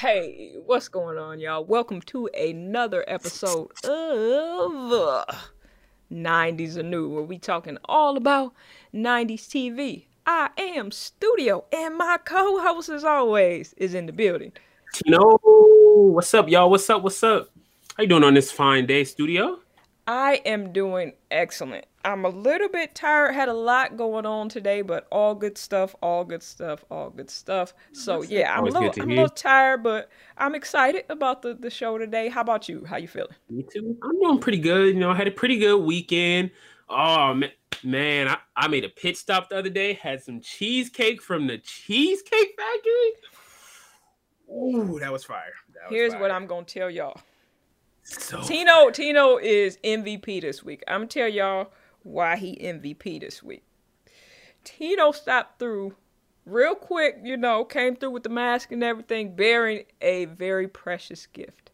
Hey, what's going on, y'all? Welcome to another episode of uh, 90s Anew, where we talking all about 90s TV. I am Studio, and my co-host, as always, is in the building. Tino, what's up, y'all? What's up? What's up? How you doing on this fine day, Studio? I am doing excellent. I'm a little bit tired. Had a lot going on today, but all good stuff. All good stuff. All good stuff. So That's yeah, I'm a little, I'm a little tired, but I'm excited about the the show today. How about you? How you feeling? Me too. I'm doing pretty good. You know, I had a pretty good weekend. Oh man, man, I, I made a pit stop the other day. Had some cheesecake from the Cheesecake Factory. Ooh, that was fire. That was Here's fire. what I'm gonna tell y'all. So Tino Tino is MVP this week. I'm gonna tell y'all why he MVP this week. Tino stopped through real quick, you know, came through with the mask and everything, bearing a very precious gift.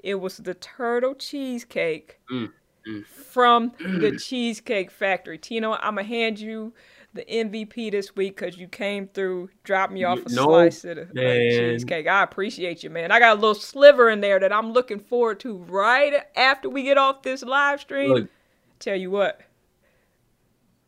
It was the turtle cheesecake Mm, mm. from the Cheesecake Factory. Tino, I'm gonna hand you the MVP this week because you came through, dropped me off a No, slice of the of the man. cheesecake. I appreciate you, man. I got a little sliver in there that I'm looking forward to right after we get off this live stream. Look, Tell you what,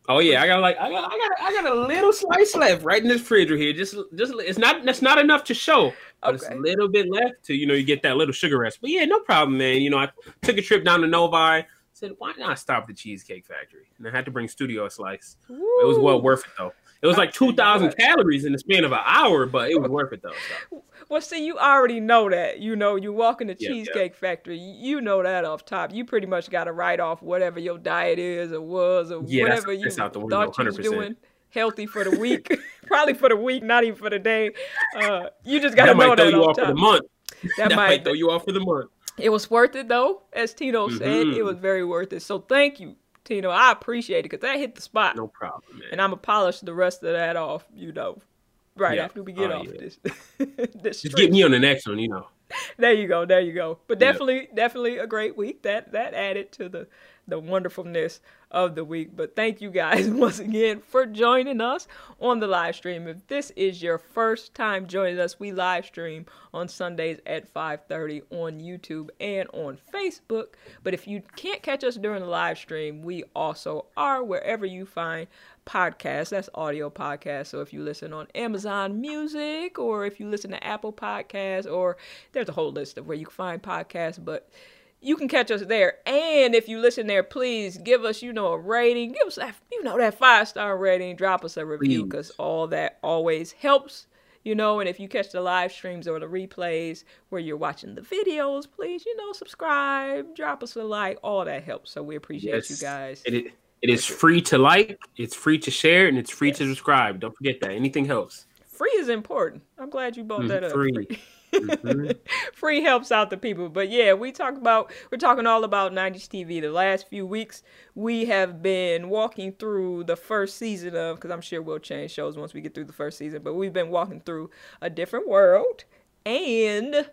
oh yeah, I got like I got I got I got a little slice left right in this fridge right here. Just just it's not that's not enough to show. But it's Okay. a little bit left to you know you get that little sugar rush. But yeah, no problem, man. You know I took a trip down to Novi. Said why not stop the Cheesecake Factory? And I had to bring Studio a slice. It was well worth it though. It was like two thousand calories in the span of an hour, but it was worth it though. So. Well, see, you already know that. You know, you walk in the Yeah, yeah. Cheesecake Factory, you know that off top. You pretty much got to write off whatever your diet is or was or Yeah, whatever you that's out the window, thought you was doing healthy for the week. Probably for the week, not even for the day. Uh, you just got to know might throw that you off off for the month. That, That, might. might throw you off for the month. It was worth it though, as Tino said. It Mhm. was very worth it. So thank you, Tino. I appreciate it because that hit the spot. No problem, man. And I'm gonna polish the rest of that off. You know, right Yeah. after we get Oh, off yeah. this. this Just get me on the next one, you know. There you go. There you go. But Yeah. definitely, definitely a great week. That that added to the the wonderfulness of the week. But thank you guys once again for joining us on the live stream. If this is your first time joining us, we live stream on Sundays at 5:30 on YouTube and on Facebook. But if you can't catch us during the live stream, we also are wherever you find podcasts. That's audio podcasts. So if you listen on Amazon Music or if you listen to Apple Podcasts or there's a whole list of where you can find podcasts, but you can catch us there. And if you listen there, please give us, you know, a rating. Give us that, you know, that five star rating. Drop us a review because all that always helps. You know, and if you catch the live streams or the replays where you're watching the videos, please, you know, subscribe, drop us a like. All that helps. So we appreciate you guys. It, it, it is free to like, it's free to share, and it's free to subscribe. Don't forget that. Anything helps. Free is important. I'm glad you brought Mhm, that up. free. Mhm. Free helps out the people. But yeah, we talk about we're talking all about 90s TV. The last few weeks we have been walking through the first season of cuz I'm sure we'll change shows once we get through the first season, but we've been walking through a different world and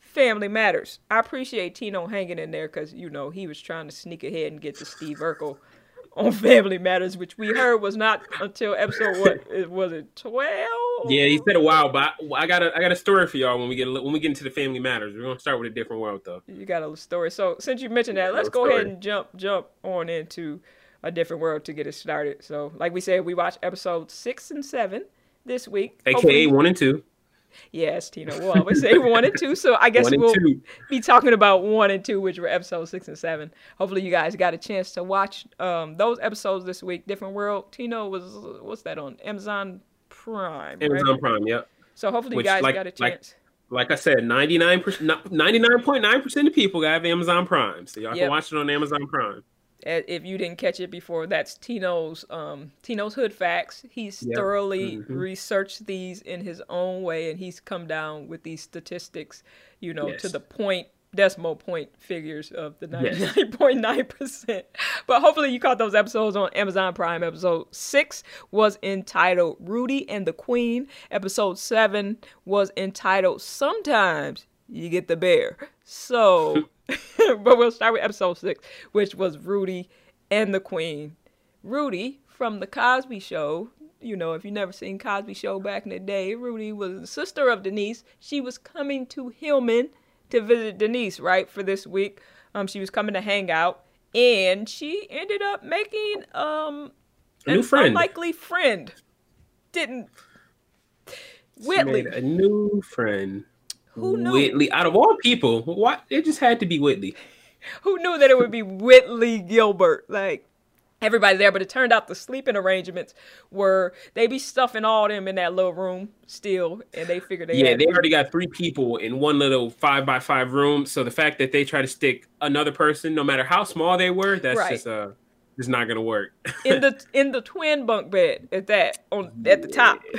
Family Matters. I appreciate Tino hanging in there cuz you know, he was trying to sneak ahead and get to Steve Urkel on Family Matters, which we heard was not until episode what it- was it 12? Yeah, he said a while, but I, I got a I got a story for y'all when we get a when we get into the family matters. We're gonna start with a different world though. You got a story. So since you mentioned that, let's go ahead and jump jump on into a different world to get it started. So like we said, we watched episode six and seven this week. AKA Hopefully- one and two. Yes, Tino. We'll always say one and two. So I guess we'll two. be talking about one and two, which were episodes six and seven. Hopefully you guys got a chance to watch um, those episodes this week. Different World. Tino was what's that on Amazon Prime? right? Amazon Prime, yep. So hopefully you guys like- got a chance. Like I said, 99 99.9% of people have Amazon Prime. So y'all Yep. can watch it on Amazon Prime. If you didn't catch it before, that's Tino's um, Tino's Hood Facts. He's Yep. thoroughly Mhm. researched these in his own way, and he's come down with these statistics, you know, to the point decimal point figures of the 99.9%. But hopefully you caught those episodes on Amazon Prime. Episode 6 was entitled Rudy and the Queen. Episode 7 was entitled Sometimes You Get the Bear. So, but we'll start with episode 6, which was Rudy and the Queen. Rudy from The Cosby Show you know, if you never seen Cosby Show back in the day, Rudy was the sister of Denise. She was coming to Hillman to visit Denise, right, for this week. Um, she was coming to hang out, and she ended up making um a new friend, unlikely friend. Didn't Whitley a new friend? Who knew? Whitley, out of all people, what it just had to be Whitley. Who knew that it would be Whitley Gilbert? Like everybody there, but it turned out the sleeping arrangements were they be stuffing all them in that little room still, and they figured they yeah they already got three people in one little five by five room. So the fact that they try to stick another person, no matter how small they were, that's right. just uh just not gonna work. in the in the twin bunk bed at that on at the top.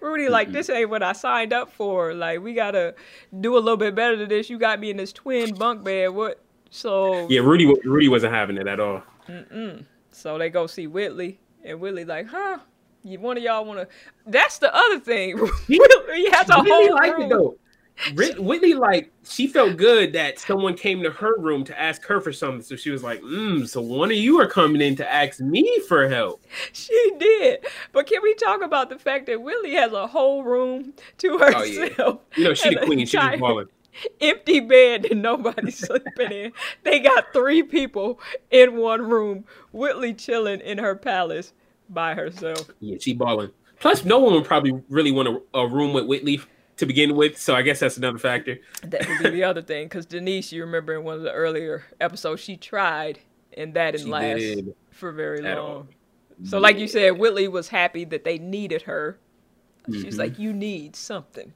Rudy, like this ain't what I signed up for. Like we gotta do a little bit better than this. You got me in this twin bunk bed. What? So yeah, Rudy Rudy wasn't having it at all. Mm-mm. So they go see Whitley, and Whitley like, huh? You one of y'all want to? That's the other thing. Whitley has a really whole room. It. Whitley like she felt good that someone came to her room to ask her for something. So she was like, mm, so one of you are coming in to ask me for help. She did. But can we talk about the fact that Willie has a whole room to herself? Oh, yeah. You know, she the queen, she just balling. Empty bed and nobody sleeping in. They got three people in one room. Whitley chilling in her palace by herself. Yeah, she balling. Plus, no one would probably really want a, a room with Whitley to begin with. So I guess that's another factor. That would be the other thing, because Denise, you remember in one of the earlier episodes, she tried, and that didn't she last did. for very long. All. So, like you said, Whitley was happy that they needed her. Mm-hmm. She's like, "You need something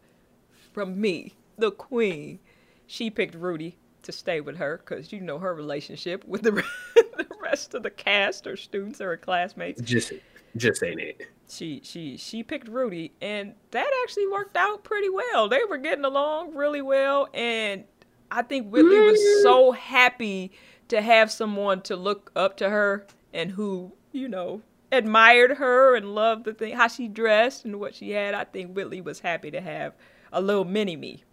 from me, the queen." She picked Rudy to stay with her because you know her relationship with the the rest of the cast or students or her classmates. Just, just ain't it she she she picked Rudy, and that actually worked out pretty well. They were getting along really well, and I think Whitley was mm-hmm. so happy to have someone to look up to her and who you know admired her and loved the thing how she dressed and what she had. I think Whitley was happy to have a little mini me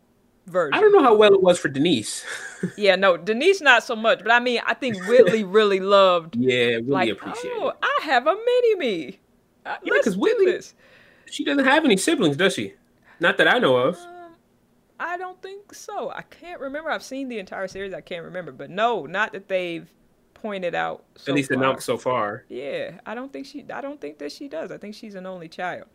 version. I don't know how well it was for Denise. yeah, no, Denise not so much, but I mean, I think Whitley really loved. Yeah, really like, appreciate oh, it. I have a mini me. Uh, yeah, because Whitley, she doesn't have any siblings, does she? Not that I know of. Um, I don't think so. I can't remember. I've seen the entire series. I can't remember, but no, not that they've pointed out. So At least announced so far. Yeah, I don't think she. I don't think that she does. I think she's an only child.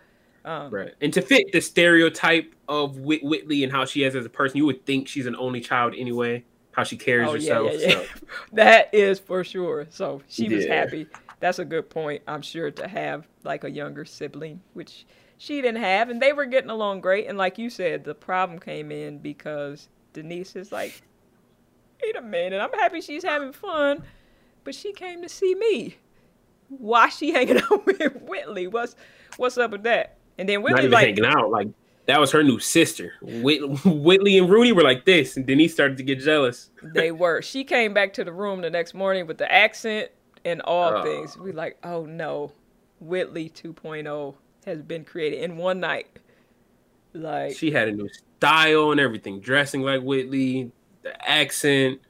Um, right, and to fit the stereotype of Whit- Whitley and how she is as a person, you would think she's an only child anyway. How she carries oh, herself. Yeah, yeah, yeah. So. that is for sure. So she was happy that's a good point. I'm sure to have like a younger sibling, which she didn't have, and they were getting along great. And like you said, the problem came in because Denise is like, wait a minute, I'm happy she's having fun, but she came to see me. Why she hanging out with Whitley? What's what's up with that? And then Whitley Not even like hanging out like that was her new sister. Whit- Whitley and Rudy were like this, and Denise started to get jealous. they were. She came back to the room the next morning with the accent and all uh, things. We like, oh no, Whitley 2.0 has been created in one night. Like she had a new style and everything, dressing like Whitley, the accent,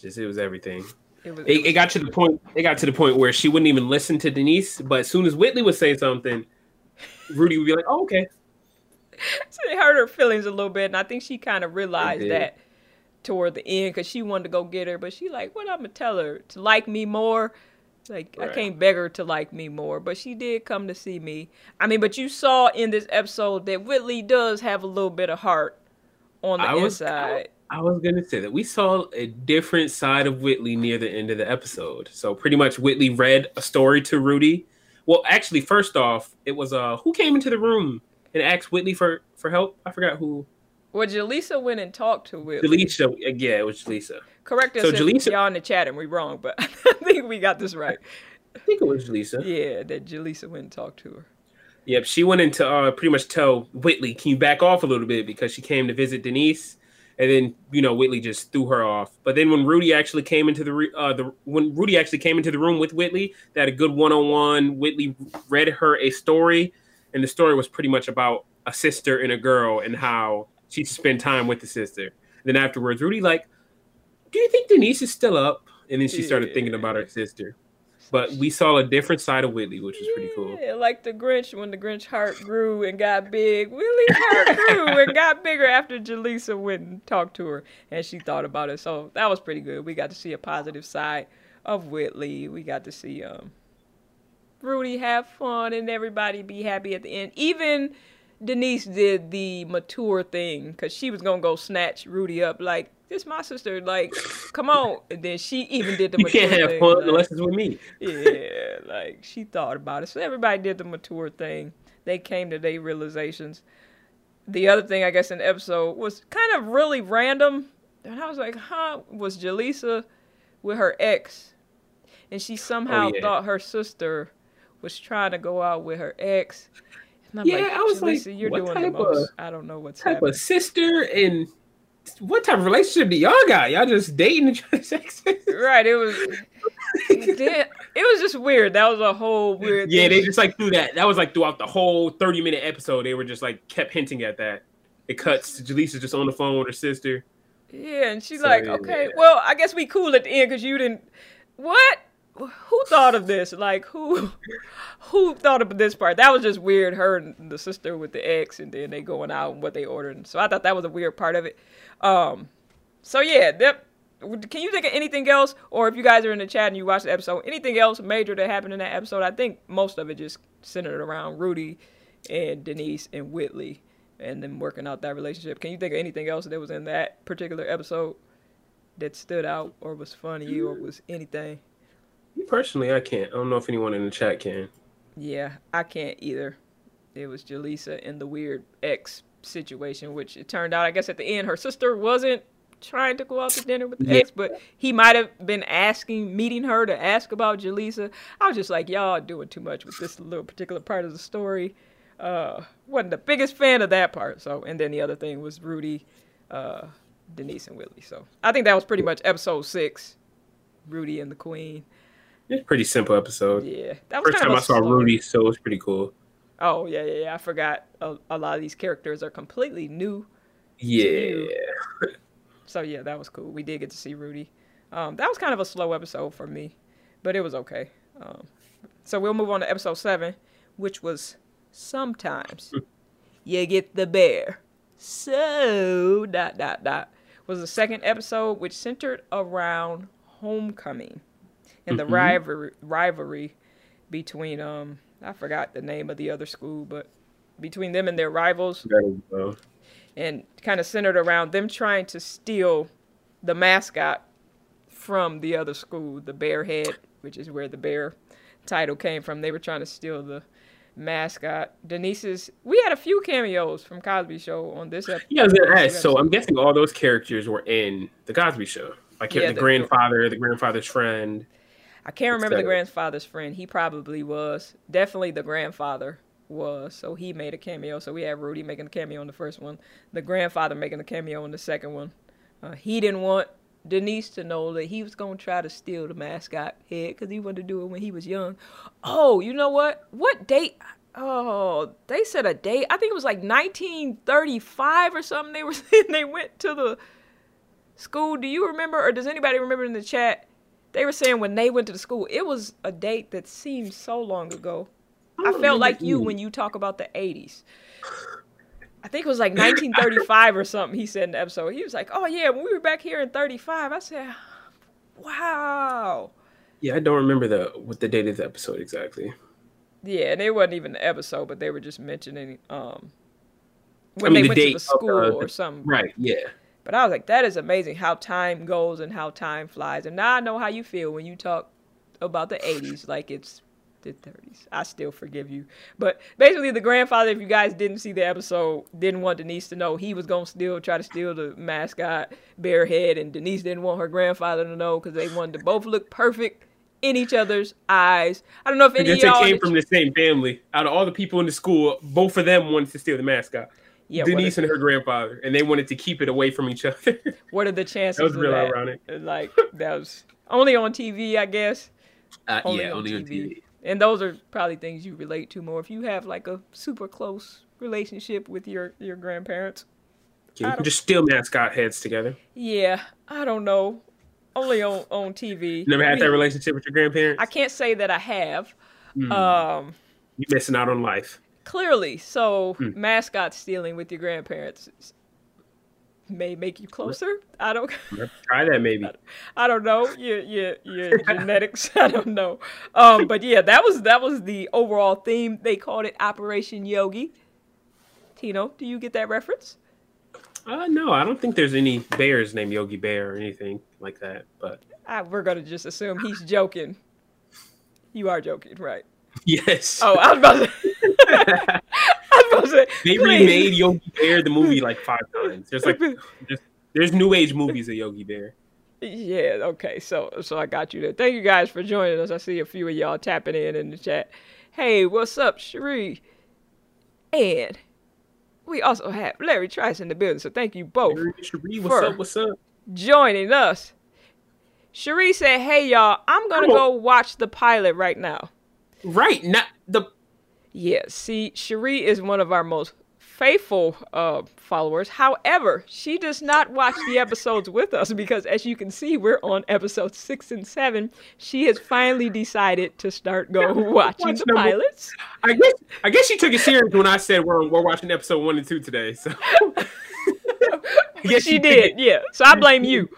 just it was everything. It, was, it, it, it got to the point. It got to the point where she wouldn't even listen to Denise. But as soon as Whitley would say something, Rudy would be like, "Oh, okay." so it hurt her feelings a little bit, and I think she kind of realized that toward the end because she wanted to go get her, but she like, what I'm gonna tell her to like me more. Like right. I can't beg her to like me more, but she did come to see me. I mean, but you saw in this episode that Whitley does have a little bit of heart on the I inside. Was, I, I was gonna say that we saw a different side of Whitley near the end of the episode. So pretty much Whitley read a story to Rudy. Well, actually, first off, it was uh who came into the room and asked Whitley for for help. I forgot who. Well, Jaleesa went and talked to Will. Jaleesa, yeah, it was Jaleesa. Correct us so if Jaleesa, y'all in the chat and we wrong, but I think we got this right. I think it was Jaleesa. Yeah, that Jaleesa went and talked to her. Yep, she went in to uh, pretty much tell Whitley, "Can you back off a little bit?" Because she came to visit Denise, and then you know Whitley just threw her off. But then when Rudy actually came into the uh, the when Rudy actually came into the room with Whitley, they had a good one on one. Whitley read her a story, and the story was pretty much about a sister and a girl and how she spend time with the sister. Then afterwards, Rudy like, "Do you think Denise is still up?" And then she started thinking about her sister. But we saw a different side of Whitley, which was pretty cool. Yeah, like the Grinch when the Grinch heart grew and got big. Whitley's heart grew and got bigger after Jaleesa went and talked to her and she thought about it. So that was pretty good. We got to see a positive side of Whitley. We got to see um Rudy have fun and everybody be happy at the end. Even Denise did the mature thing because she was gonna go snatch Rudy up like this my sister like come on and then she even did the You mature can't have thing, fun like- unless it's with me. yeah, like she thought about it. So everybody did the mature thing. They came to their realizations. The other thing, I guess, in the episode was kind of really random. And I was like, huh, was Jaleesa with her ex. And she oh, somehow Oh, yeah. thought her sister was trying to go out with her ex. And Yeah, like, I was like, you're what doing the type most. of- I don't know what's type happening. of sister and what type of relationship do y'all got? Y'all just dating and trying to sex? Right, it was. it was just weird. That was a whole weird. yeah, thing. they just like threw that. That was like throughout the whole thirty minute episode. They were just like kept hinting at that. It cuts to Jaleesa just on the phone with her sister. Yeah, and she's So, like, yeah. okay, well, I guess we cool at the end because you didn't. What? Who thought of this? Like, who, who thought of this part? That was just weird. Her and the sister with the ex, and then they going out and what they ordered. So I thought that was a weird part of it. Um, so yeah, that. Can you think of anything else, or if you guys are in the chat and you watch the episode, anything else major that happened in that episode? I think most of it just centered around Rudy and Denise and Whitley, and them working out that relationship. Can you think of anything else that was in that particular episode that stood out, or was funny, or was anything? Me personally, I can't. I don't know if anyone in the chat can. Yeah, I can't either. It was Jaleesa in the weird ex situation, which it turned out, I guess at the end, her sister wasn't trying to go out to dinner with the Yeah. ex, but he might have been asking, meeting her to ask about Jaleesa. I was just like, y'all doing too much with this little particular part of the story. Uh, wasn't the biggest fan of that part. So, and then the other thing was Rudy, uh, Denise, and Willie. So, I think that was pretty much episode six. Rudy and the Queen. It's pretty simple episode. Yeah, that was First time I saw slow- Rudy, so it was pretty cool. Oh yeah, yeah, yeah. I forgot. A, a lot of these characters are completely new. Yeah. So yeah, that was cool. We did get to see Rudy. Um, that was kind of a slow episode for me, but it was okay. Um, so we'll move on to episode seven, which was sometimes you get the bear. So dot dot dot was the second episode, which centered around homecoming and the Mhm. rivalry rivalry between um I forgot the name of the other school, but between them and their rivals There we go. and kind of centered around them trying to steal the mascot from the other school, the Bear Head, which is where the bear title came from. They were trying to steal the mascot. Denise's. We had a few cameos from Cosby Show on this episode. Yeah, I was gonna ask. So I'm guessing all those characters were in the Cosby Show. Like Yeah, the, the- grandfather, the grandfather's friend. I can't remember the grandfather's friend. He probably was. Definitely the grandfather was. So he made a cameo. So we have Rudy making a cameo in the first one. The grandfather making a cameo in the second one. Uh, he didn't want Denise to know that he was going to try to steal the mascot head because he wanted to do it when he was young. Oh, you know what? What date? Oh, they said a date. I think it was like 1935 or something. They were saying they went to the school. Do you remember, or does anybody remember in the chat? They were saying when they went to the school, it was a date that seemed so long ago. I felt like you when you talk about the 80s. I think it was like 1935 or something. He said in the episode. He was like, "Oh yeah, when we were back here in 35." I said, "Wow." Yeah, I don't remember the what the date of the episode exactly. Yeah, and it wasn't even the episode, but they were just mentioning um I when mean, they the went to the school the- or something. Right. Yeah. But I was like, that is amazing how time goes and how time flies. And now I know how you feel when you talk about the 80s like it's the 30s. I still forgive you. But basically, the grandfather, if you guys didn't see the episode, didn't want Denise to know he was going to still try to steal the mascot, bear head. And Denise didn't want her grandfather to know because they wanted to both look perfect in each other's eyes. I don't know if any of y'all. came from the same family. Out of all the people in the school, both of them wanted to steal the mascot. Yeah, Denise are, and her grandfather, and they wanted to keep it away from each other. what are the chances that was of real that? ironic. Like, that was only on TV, I guess. Uh, Only yeah, on only on TV. TV. And those are probably things you relate to more if you have like a super close relationship with your your grandparents. Okay, you can just steal mascot heads together. Yeah, I don't know. only on on TV. Never had We- that relationship with your grandparents. I can't say that I have. Mm, Um, you missing out on life. Clearly, so Hmm. mascot stealing with your grandparents may make you closer. I don't. Try that maybe. I don't know your your your genetics. I don't know. Um, but yeah, that was that was the overall theme. They called it Operation Yogi. Tino, do you get that reference? Uh, no, I don't think there's any bears named Yogi Bear or anything like that. But Ah, we're gonna just assume he's joking. You are joking, right? yes, Oh, I was about to. Say. they please. remade Yogi Bear the movie like five times. There's like just, there's new age movies of Yogi Bear. Yeah, okay. So so I got you there. Thank you guys for joining us. I see a few of y'all tapping in in the chat. Hey, what's up, Cherie? And we also have Larry Trice in the building. So thank you both Cherie, what's up? What's up? joining us. Cherie said, "Hey y'all, I'm gonna Come go watch the pilot right now." Right, now, the Yeah, see, Cherie is one of our most faithful uh, followers. However, she does not watch the episodes with us because, as you can see, we're on episode six and seven. She has finally decided to start go watching watch the pilots. I guess I guess she took it serious when I said we're we're watching episode one and two today. So Yes, she she did, did. yeah. So I blame you.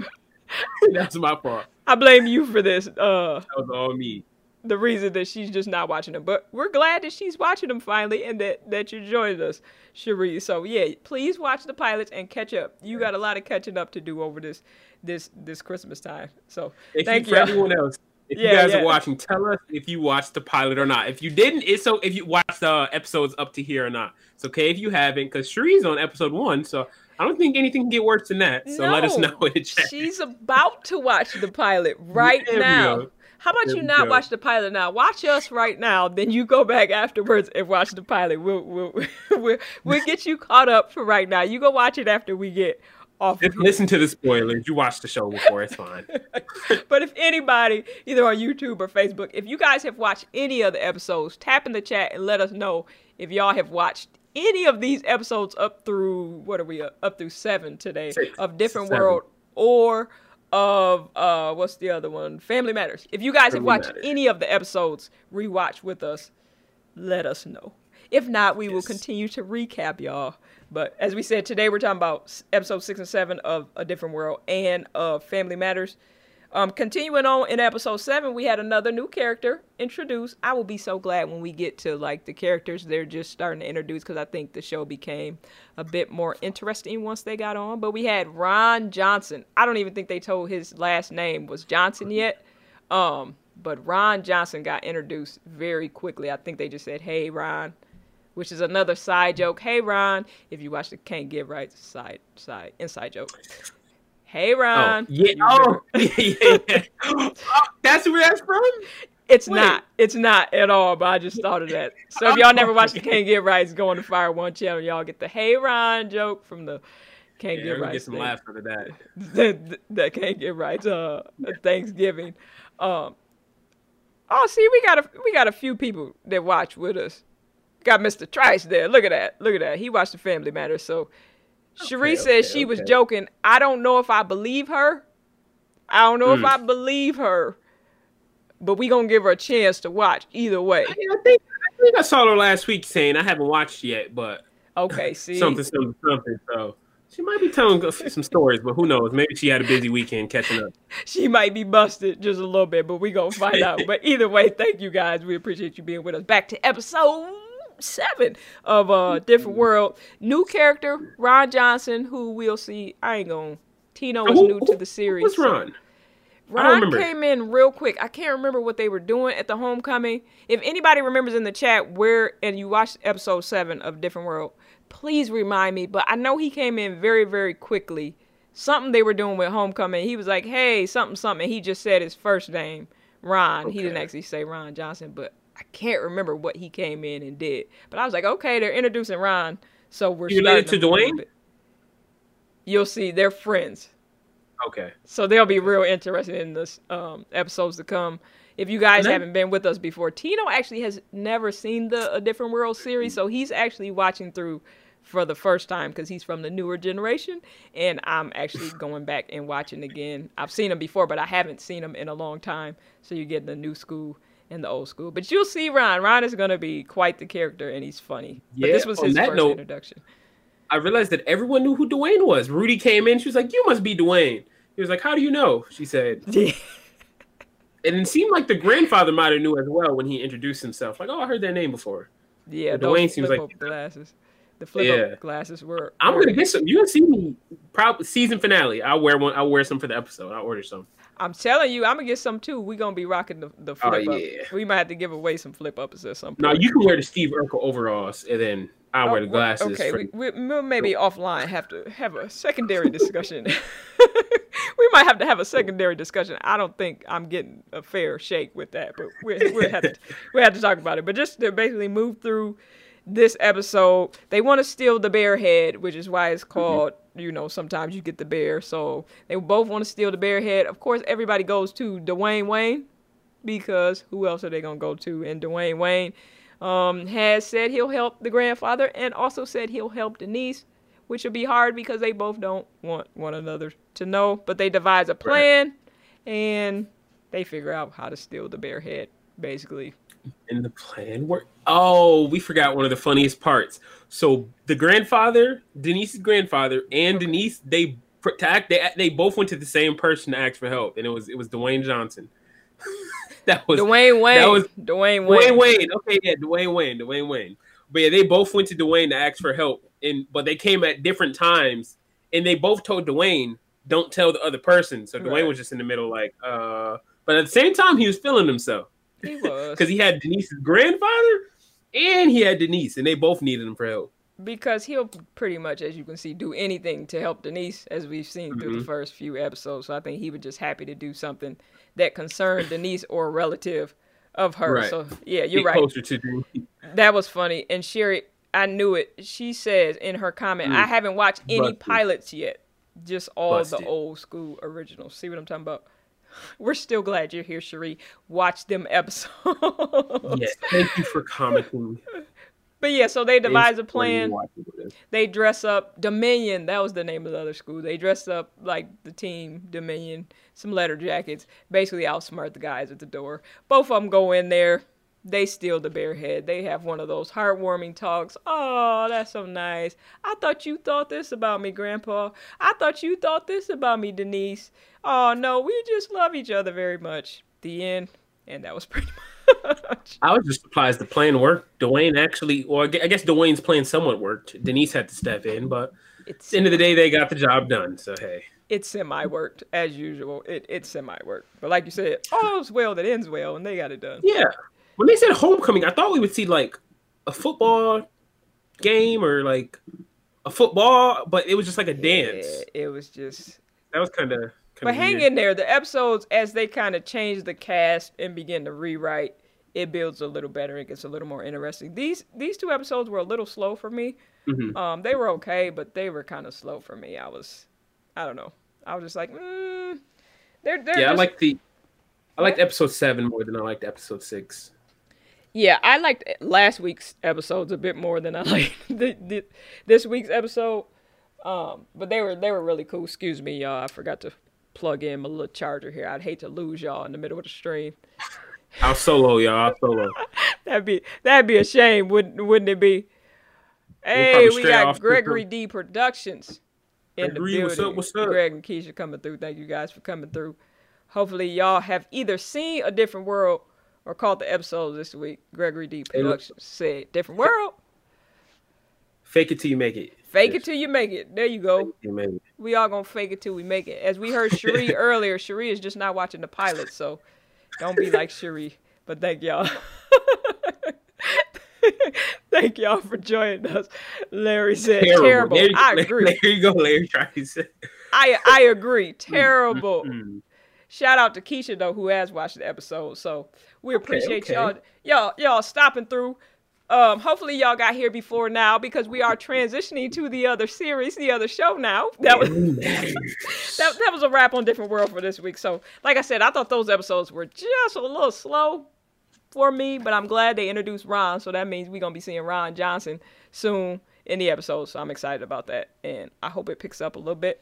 that's my fault. I blame you for this. Uh, That was all me. The reason that she's just not watching them. But we're glad that she's watching them finally and that, that you joined us, Cherie. So yeah, please watch the pilots and catch up. You got a lot of catching up to do over this this this Christmas time. So Thank, thank you for everyone else. If Yeah, you guys yeah. are watching, tell us if you watched the pilot or not. If you didn't, it's so if you watched the episodes up to here or not. It's okay if you haven't, because Cherie's on episode one, so I don't think anything can get worse than that. So let us know in the chat. She's about to watch the pilot right we now. How about There you not go. watch the pilot now? Watch us right now, then you go back afterwards and watch the pilot. We'll we'll we'll, we'll get you caught up for right now. You go watch it after we get off. Just listen to the spoilers. You watched the show before. It's fine. but if anybody, either on YouTube or Facebook, if you guys have watched any of the episodes, tap in the chat and let us know if y'all have watched any of these episodes up through what are we up, up through seven today Six. of Different Seven. World or of uh what's the other one? Family Matters. If you guys have watched Matters. any of the episodes, rewatch with us. Let us know. If not, we will continue to recap y'all. But as we said today, we're talking about episode six and seven of A Different World and of Family Matters. Um, continuing on in episode seven, we had another new character introduced. I will be so glad when we get to like the characters they're just starting to introduce because I think the show became a bit more interesting once they got on. But we had Ron Johnson. I don't even think they told his last name was Johnson yet. Um, but Ron Johnson got introduced very quickly. I think they just said, "Hey, Ron," which is another side joke. Hey, Ron, if you watch the Can't Get Right side side inside joke. Hey, Oh, Ron. yeah. Oh, yeah, yeah, yeah. Oh, that's where that's from. It's Wait. not. It's not at all. But I just thought of that. So if y'all never watched the Can't Get Right, go on the Fire One channel. Y'all get the Hey Ron joke from the Can't Yeah, Get we Right. get some thing. laughs out of that. that, that can't get right. Uh, Thanksgiving. Um. Oh, see, we got a we got a few people that watch with us. Got Mr. Trice there. Look at that. Look at that. He watched the Family Matters. So, Cherie Okay, says okay, she was joking. I don't know if I believe her. I don't know if Hmm. I believe her. But we gonna give her a chance to watch either way. I, mean, I think I think I saw her last week saying I haven't watched yet, but Okay. See. something, something, something. So she might be telling some stories, but who knows? Maybe she had a busy weekend catching up. she might be busted just a little bit, but we gonna find out. But either way, thank you guys. We appreciate you being with us. Back to episode seven of uh different world. New character Ron Johnson, who we'll see. I ain't gonna. Tino is new to the series. What's Ron? Ron came in real quick. I can't remember what they were doing at the homecoming. If anybody remembers in the chat where and you watched episode seven of Different World, please remind me. But I know he came in very, very quickly. Something they were doing with homecoming. He was like, "Hey, something, something." He just said his first name, Ron. He didn't actually say Ron Johnson, but I can't remember what he came in and did. But I was like, "Okay, they're introducing Ron, so we're You related to Dwayne? You'll see, they're friends. Okay. So they'll be real interested in this um, episodes to come. If you guys then- haven't been with us before, Tino actually has never seen the A Different World series, so he's actually watching through for the first time because he's from the newer generation, and I'm actually going back and watching again. I've seen him before, but I haven't seen him in a long time. So you get the new school and the old school. But you'll see Ron. Ron is going to be quite the character, and he's funny. Yeah, but this was his first note- introduction. I realized that everyone knew who Dwayne was. Rudy came in. She was like, "You must be Dwayne." He was like, "How do you know?" She said, Yeah. and it seemed like the grandfather might have knew as well when he introduced himself. Like, "Oh, I heard that name before." Yeah, But Dwayne seems like- glasses. The flip Yeah. glasses were. I'm gonna get some. You gonna see me probably season finale. I'll wear one. I'll wear some for the episode. I'll order some. I'm telling you, I'm gonna get some too. We're gonna be rocking the, the Oh, flip up. We might have to give away some flip ups at some point. No, you can wear the Steve Urkel overalls, and then I'll wear the Oh, glasses. Okay, for- we, maybe offline have to have a secondary discussion. we might have to have a secondary discussion. I don't think I'm getting a fair shake with that, but we we have to we have to talk about it. But just to basically move through this episode, they want to steal the bear head, which is why it's called. You know, sometimes you get the bear. So they both want to steal the bear head. Of course, everybody goes to Dwayne Wayne because who else are they gonna go to? And Dwayne Wayne um, has said he'll help the grandfather and also said he'll help Denise, which will be hard because they both don't want one another to know. But they devise a plan and they figure out how to steal the bear head, basically. And the plan work. Oh, we forgot one of the funniest parts. So the grandfather, Denise's grandfather, and Denise, they protect. They they both went to the same person to ask for help, and it was it was Dwayne Johnson. that was Dwayne Wayne. That was- Dwayne Dwayne Wayne. Wayne. Okay, yeah, Dwayne Wayne. Dwayne Wayne. But yeah, they both went to Dwayne to ask for help, and but they came at different times, and they both told Dwayne, "Don't tell the other person." So Dwayne Right. was just in the middle, like, uh. But at the same time, he was feeling himself He was. because he had Denise's grandfather, and he had Denise, and they both needed him for help. because he'll pretty much, as you can see, do anything to help Denise, as we've seen through the Mhm. first few episodes. So I think he was just happy to do something that concerned Denise or a relative of her. Right. So yeah, you're Get right. Closer to Denise. That was funny. And Cherie, I knew it. She says in her comment, Mm. I haven't watched any Busted. pilots yet. Just all Busted. the old school originals. See what I'm talking about? We're still glad you're here, Cherie. Watch them episodes. Yes, thank you for commenting. But yeah, so they devise a It's when you plan. They dress up Dominion. That was the name of the other school. They dress up like the team Dominion, some letter jackets. Basically, outsmart the guys at the door. Both of them go in there. They steal the bear head. They have one of those heartwarming talks. Oh, that's so nice. I thought you thought this about me, Grandpa. I thought you thought this about me, Denise. Oh no, we just love each other very much. The end. And that was pretty much. I was just surprised the plan worked. Dwayne actually, or I guess Dwayne's plan somewhat worked. Denise had to step in, but at It's the end of the day, they got the job done. So hey, it semi worked as usual. It it semi worked, but like you said, all's well that ends well, and they got it done. yeah. When they said homecoming, I thought we would see like a football game or like a football, but it was just like a dance. Yeah, it was just. That was kind of. But hang in there. The episodes, as they kind of change the cast and begin to rewrite, it builds a little better. It gets a little more interesting. These these two episodes were a little slow for me. Mhm. Um, they were okay, but they were kind of slow for me. I was, I don't know. I was just like, mm, they're they're Yeah, I like the. I liked episode seven more than I liked episode six. Yeah, I liked last week's episodes a bit more than I liked the, the, this week's episode. Um, but they were they were really cool. Excuse me, y'all. I forgot to plug in my little charger here. I'd hate to lose y'all in the middle of the stream. I'll solo, y'all. I'll solo. That'd be that'd be a shame, wouldn't wouldn't it be? Hey, we got Gregory D Productions in Gregory, the what's up, what's up? Greg and Keisha coming through. Thank you guys for coming through. Hopefully, y'all have either seen a different world or caught the episodes this week. Gregory D. Productions said different world. Fake it till you make it. Fake it till you make it. There you go. You. We all gonna fake it till we make it. As we heard Cherie earlier, Cherie is just not watching the pilot, so don't be like Cherie. But thank y'all. thank y'all for joining us. Larry said terrible. You- I agree. There you go, Larry. I I agree. Mm-hmm. Terrible. Mm-hmm. Shout out to Keisha though, who has watched the episode. So we appreciate okay. y'all y'all y'all stopping through. Um, hopefully y'all got here before now because we are transitioning to the other series, the other show now. That was that, that was a wrap on Different World for this week. So, like I said, I thought those episodes were just a little slow for me, but I'm glad they introduced Ron. So that means we're gonna be seeing Ron Johnson soon in the episode, so I'm excited about that, and I hope it picks up a little bit.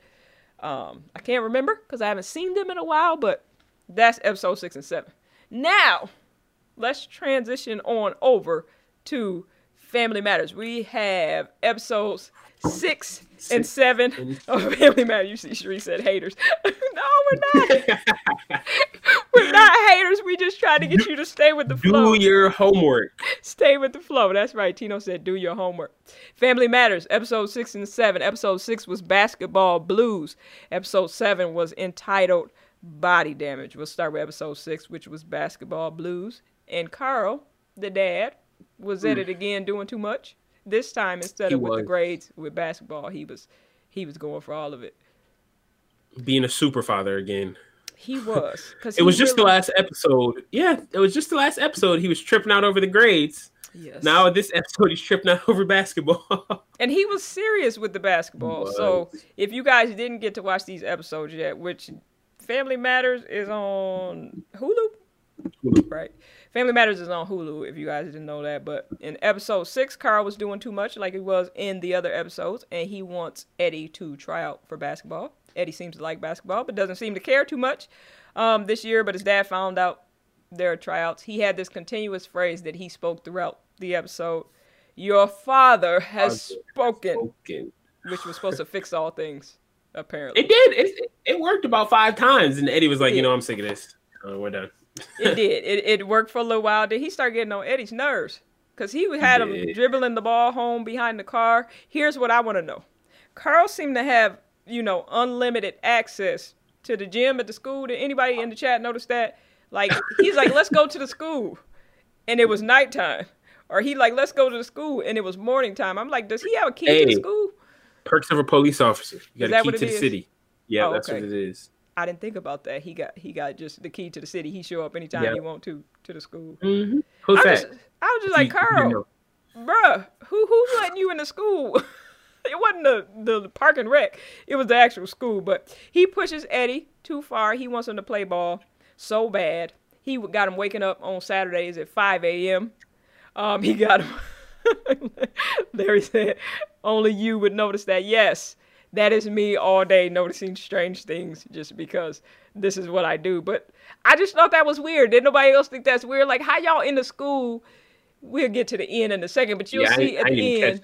Um, I can't remember because I haven't seen them in a while, but that's episode six and seven. Now, let's transition on over to Family Matters. We have episodes six and seven of oh, Family Matters. You see, Cherie said haters. no, we're not. we're not haters. We just try to get you to stay with the flow. Do your homework. Stay with the flow. That's right. Tino said, do your homework. Family Matters, episode six and seven. Episode six was Basketball Blues. Episode seven was entitled Body Damage. We'll start with episode six, which was Basketball Blues. And Carl, the dad, was at it again doing too much. This time instead He of with the grades with basketball, he was he was going for all of it. Being a super father again. He was because It was just the last episode. Yeah, it was just the last episode. He was tripping out over the grades. Yes. Now this episode, he's tripping out over basketball. and he was serious with the basketball. So if you guys didn't get to watch these episodes yet, which Family Matters is on Hulu, right? Family Matters is on Hulu if you guys didn't know that. But in episode six, Carl was doing too much like he was in the other episodes, and he wants Eddie to try out for basketball. Eddie seems to like basketball, but doesn't seem to care too much um, this year. But his dad found out there are tryouts. He had this continuous phrase that he spoke throughout the episode. Your father has spoken, Okay. which was supposed to fix all things, apparently. It did. It, it worked about five times, and Eddie was like, Yeah. "You know, I'm sick of this. Uh, we're done." It did. It, it worked for a little while. Then he started getting on Eddie's nerves because he had him dribbling the ball home behind the car. Here's what I want to know: Carl seemed to have, you know, unlimited access to the gym at the school. Did anybody in the chat notice that? Like he's like, "Let's go to the school," and it was nighttime. Or he like, "Let's go to the school," and it was morning time. I'm like, "Does he have a key to the school?" Perks of a police officer. You got a key to the is? city. Yeah, Oh, that's okay. what it is. I didn't think about that. He got he got just the key to the city. He show up anytime Yeah. he want to to the school. Mm-hmm. Who's I that? was, I was just like, You- you Carl, know. bruh, who who's letting you in the school? it wasn't the, the park and rec. It was the actual school. But he pushes Eddie too far. He wants him to play ball so bad. He got him waking up on Saturdays at 5 a.m. Um, he got him. Larry said, only you would notice that. Yes, that is me all day noticing strange things just because this is what I do. But I just thought that was weird. Did nobody else think that's weird? Like, how y'all in the school? We'll get to the end in a second, but you'll yeah, see didn't- at I the end,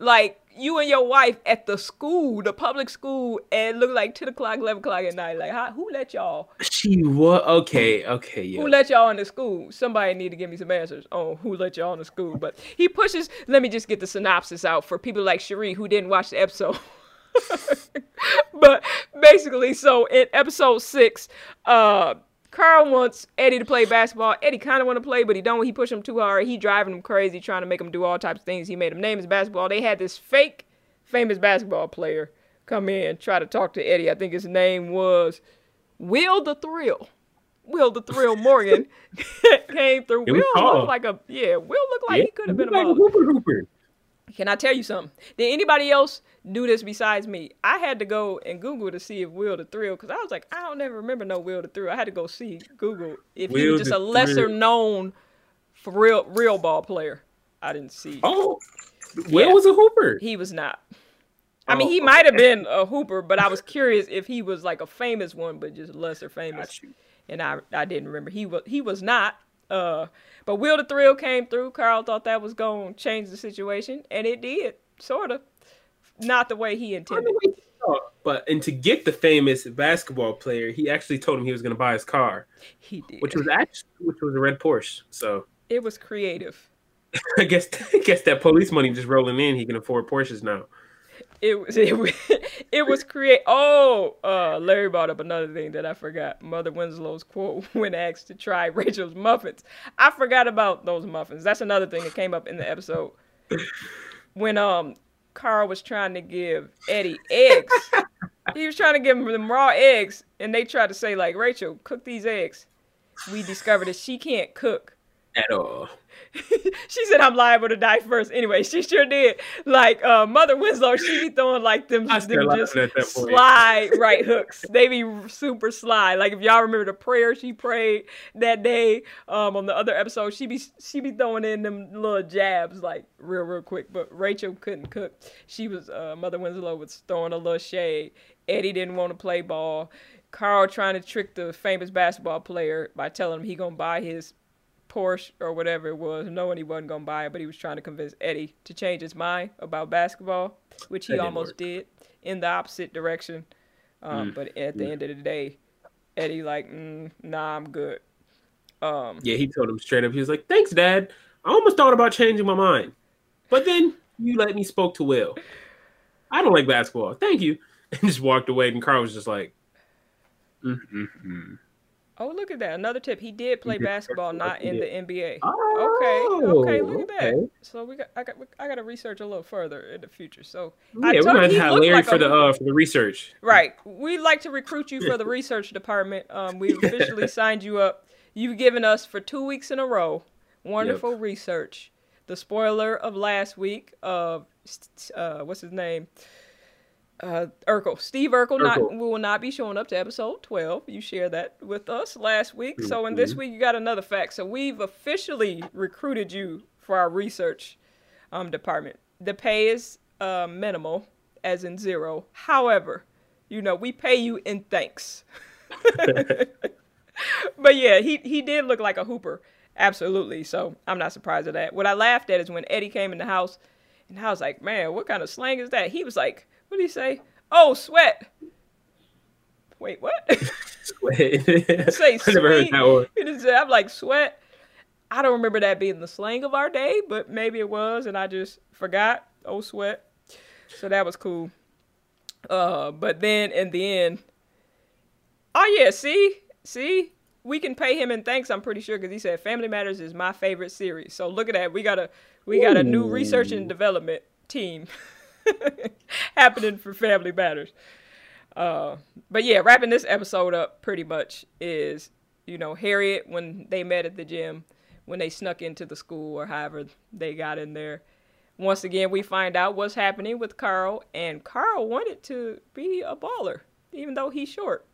like you and your wife at the school, the public school, and look like 10 o'clock, 11 o'clock at night. Like, how, who let y'all? She what? okay. Okay, yeah. Who let y'all in the school? Somebody need to give me some answers on who let y'all in the school. But he pushes. Let me just get the synopsis out for people like Cherie who didn't watch the episode. but basically, so in episode six, uh, Carl wants Eddie to play basketball. Eddie kind of want to play, but he don't. He push him too hard. He driving him crazy, trying to make him do all types of things. He made him name his basketball. They had this fake famous basketball player come in try to talk to Eddie. I think his name was Will the Thrill. Will the Thrill Morgan came through. Will looked like a yeah. Will looked like Yeah, he could have been a like a hooper hooper. Can I tell you something? Did anybody else do this besides me? I had to go and Google to see if Will the Thrill, because I was like, I don't ever remember no Will the Thrill. I had to go see Google if he was just a lesser Thrill. known for real real ball player. I didn't see. Oh, Will Yeah. was a hooper. He was not. I mean, Oh, he might have been a hooper, but I was curious if he was like a famous one, but just lesser famous. And I, I didn't remember. He was he was not. Uh, but Will the Thrill came through. Carl thought that was going to change the situation, and it did, sort of. Not the way he intended. But and to get the famous basketball player, he actually told him he was going to buy his car, He did. which was actually which was a red Porsche. So it was creative. I guess I guess that police money just rolling in, he can afford Porsches now. It was it was, it was create. Oh, uh, Larry brought up another thing that I forgot. Mother Winslow's quote when asked to try Rachel's muffins. I forgot about those muffins. That's another thing that came up in the episode when um Carl was trying to give Eddie eggs. he was trying to give him them raw eggs, and they tried to say like Rachel, cook these eggs. We discovered that she can't cook at all. she said I'm liable to die first. Anyway, she sure did. Like uh, Mother Winslow, she be throwing like them, them just slide right hooks. They be super sly. Like if y'all remember the prayer she prayed that day um, on the other episode, she be she be throwing in them little jabs like real real quick. But Rachel couldn't cook. She was uh, Mother Winslow was throwing a little shade. Eddie didn't want to play ball. Carl trying to trick the famous basketball player by telling him he gonna buy his Porsche or whatever it was, knowing he wasn't gonna buy it, but he was trying to convince Eddie to change his mind about basketball, which he almost work. did in the opposite direction. Um, mm. But at the mm. end of the day, Eddie like, mm, nah, I'm good. Um, yeah, he told him straight up. He was like, "Thanks, Dad. I almost thought about changing my mind, but then you let me spoke to Will. I don't like basketball. Thank you." And just walked away. And Carl was just like, mm-hmm. Oh, look at that! Another tip. He did play basketball, not in the NBA. Oh, okay, okay. Look at okay. that. So we got, I got, I got to research a little further in the future. So yeah, we're gonna have Larry like for the uh, for the research. Right. We like to recruit you for the research department. Um, we officially signed you up. You've given us for two weeks in a row wonderful yep. research. The spoiler of last week of uh, what's his name? Uh, Urkel, Steve Urkel, Urkel. Not, will not be showing up to episode 12. You shared that with us last week. Mm-hmm. So, in this mm-hmm. week, you got another fact. So, we've officially recruited you for our research um, department. The pay is uh, minimal, as in zero. However, you know, we pay you in thanks. but yeah, he, he did look like a hooper. Absolutely. So, I'm not surprised at that. What I laughed at is when Eddie came in the house, and I was like, man, what kind of slang is that? He was like, what do you say? Oh, sweat. Wait, what? Sweat. say. I never heard that word. I'm like sweat. I don't remember that being the slang of our day, but maybe it was, and I just forgot. Oh, sweat. So that was cool. Uh, but then in the end, oh yeah, see, see, we can pay him in thanks. I'm pretty sure because he said Family Matters is my favorite series. So look at that. We got a we got a new research and development team. happening for Family Matters. Uh, but yeah, wrapping this episode up pretty much is, you know, Harriet when they met at the gym, when they snuck into the school or however they got in there. Once again, we find out what's happening with Carl, and Carl wanted to be a baller, even though he's short,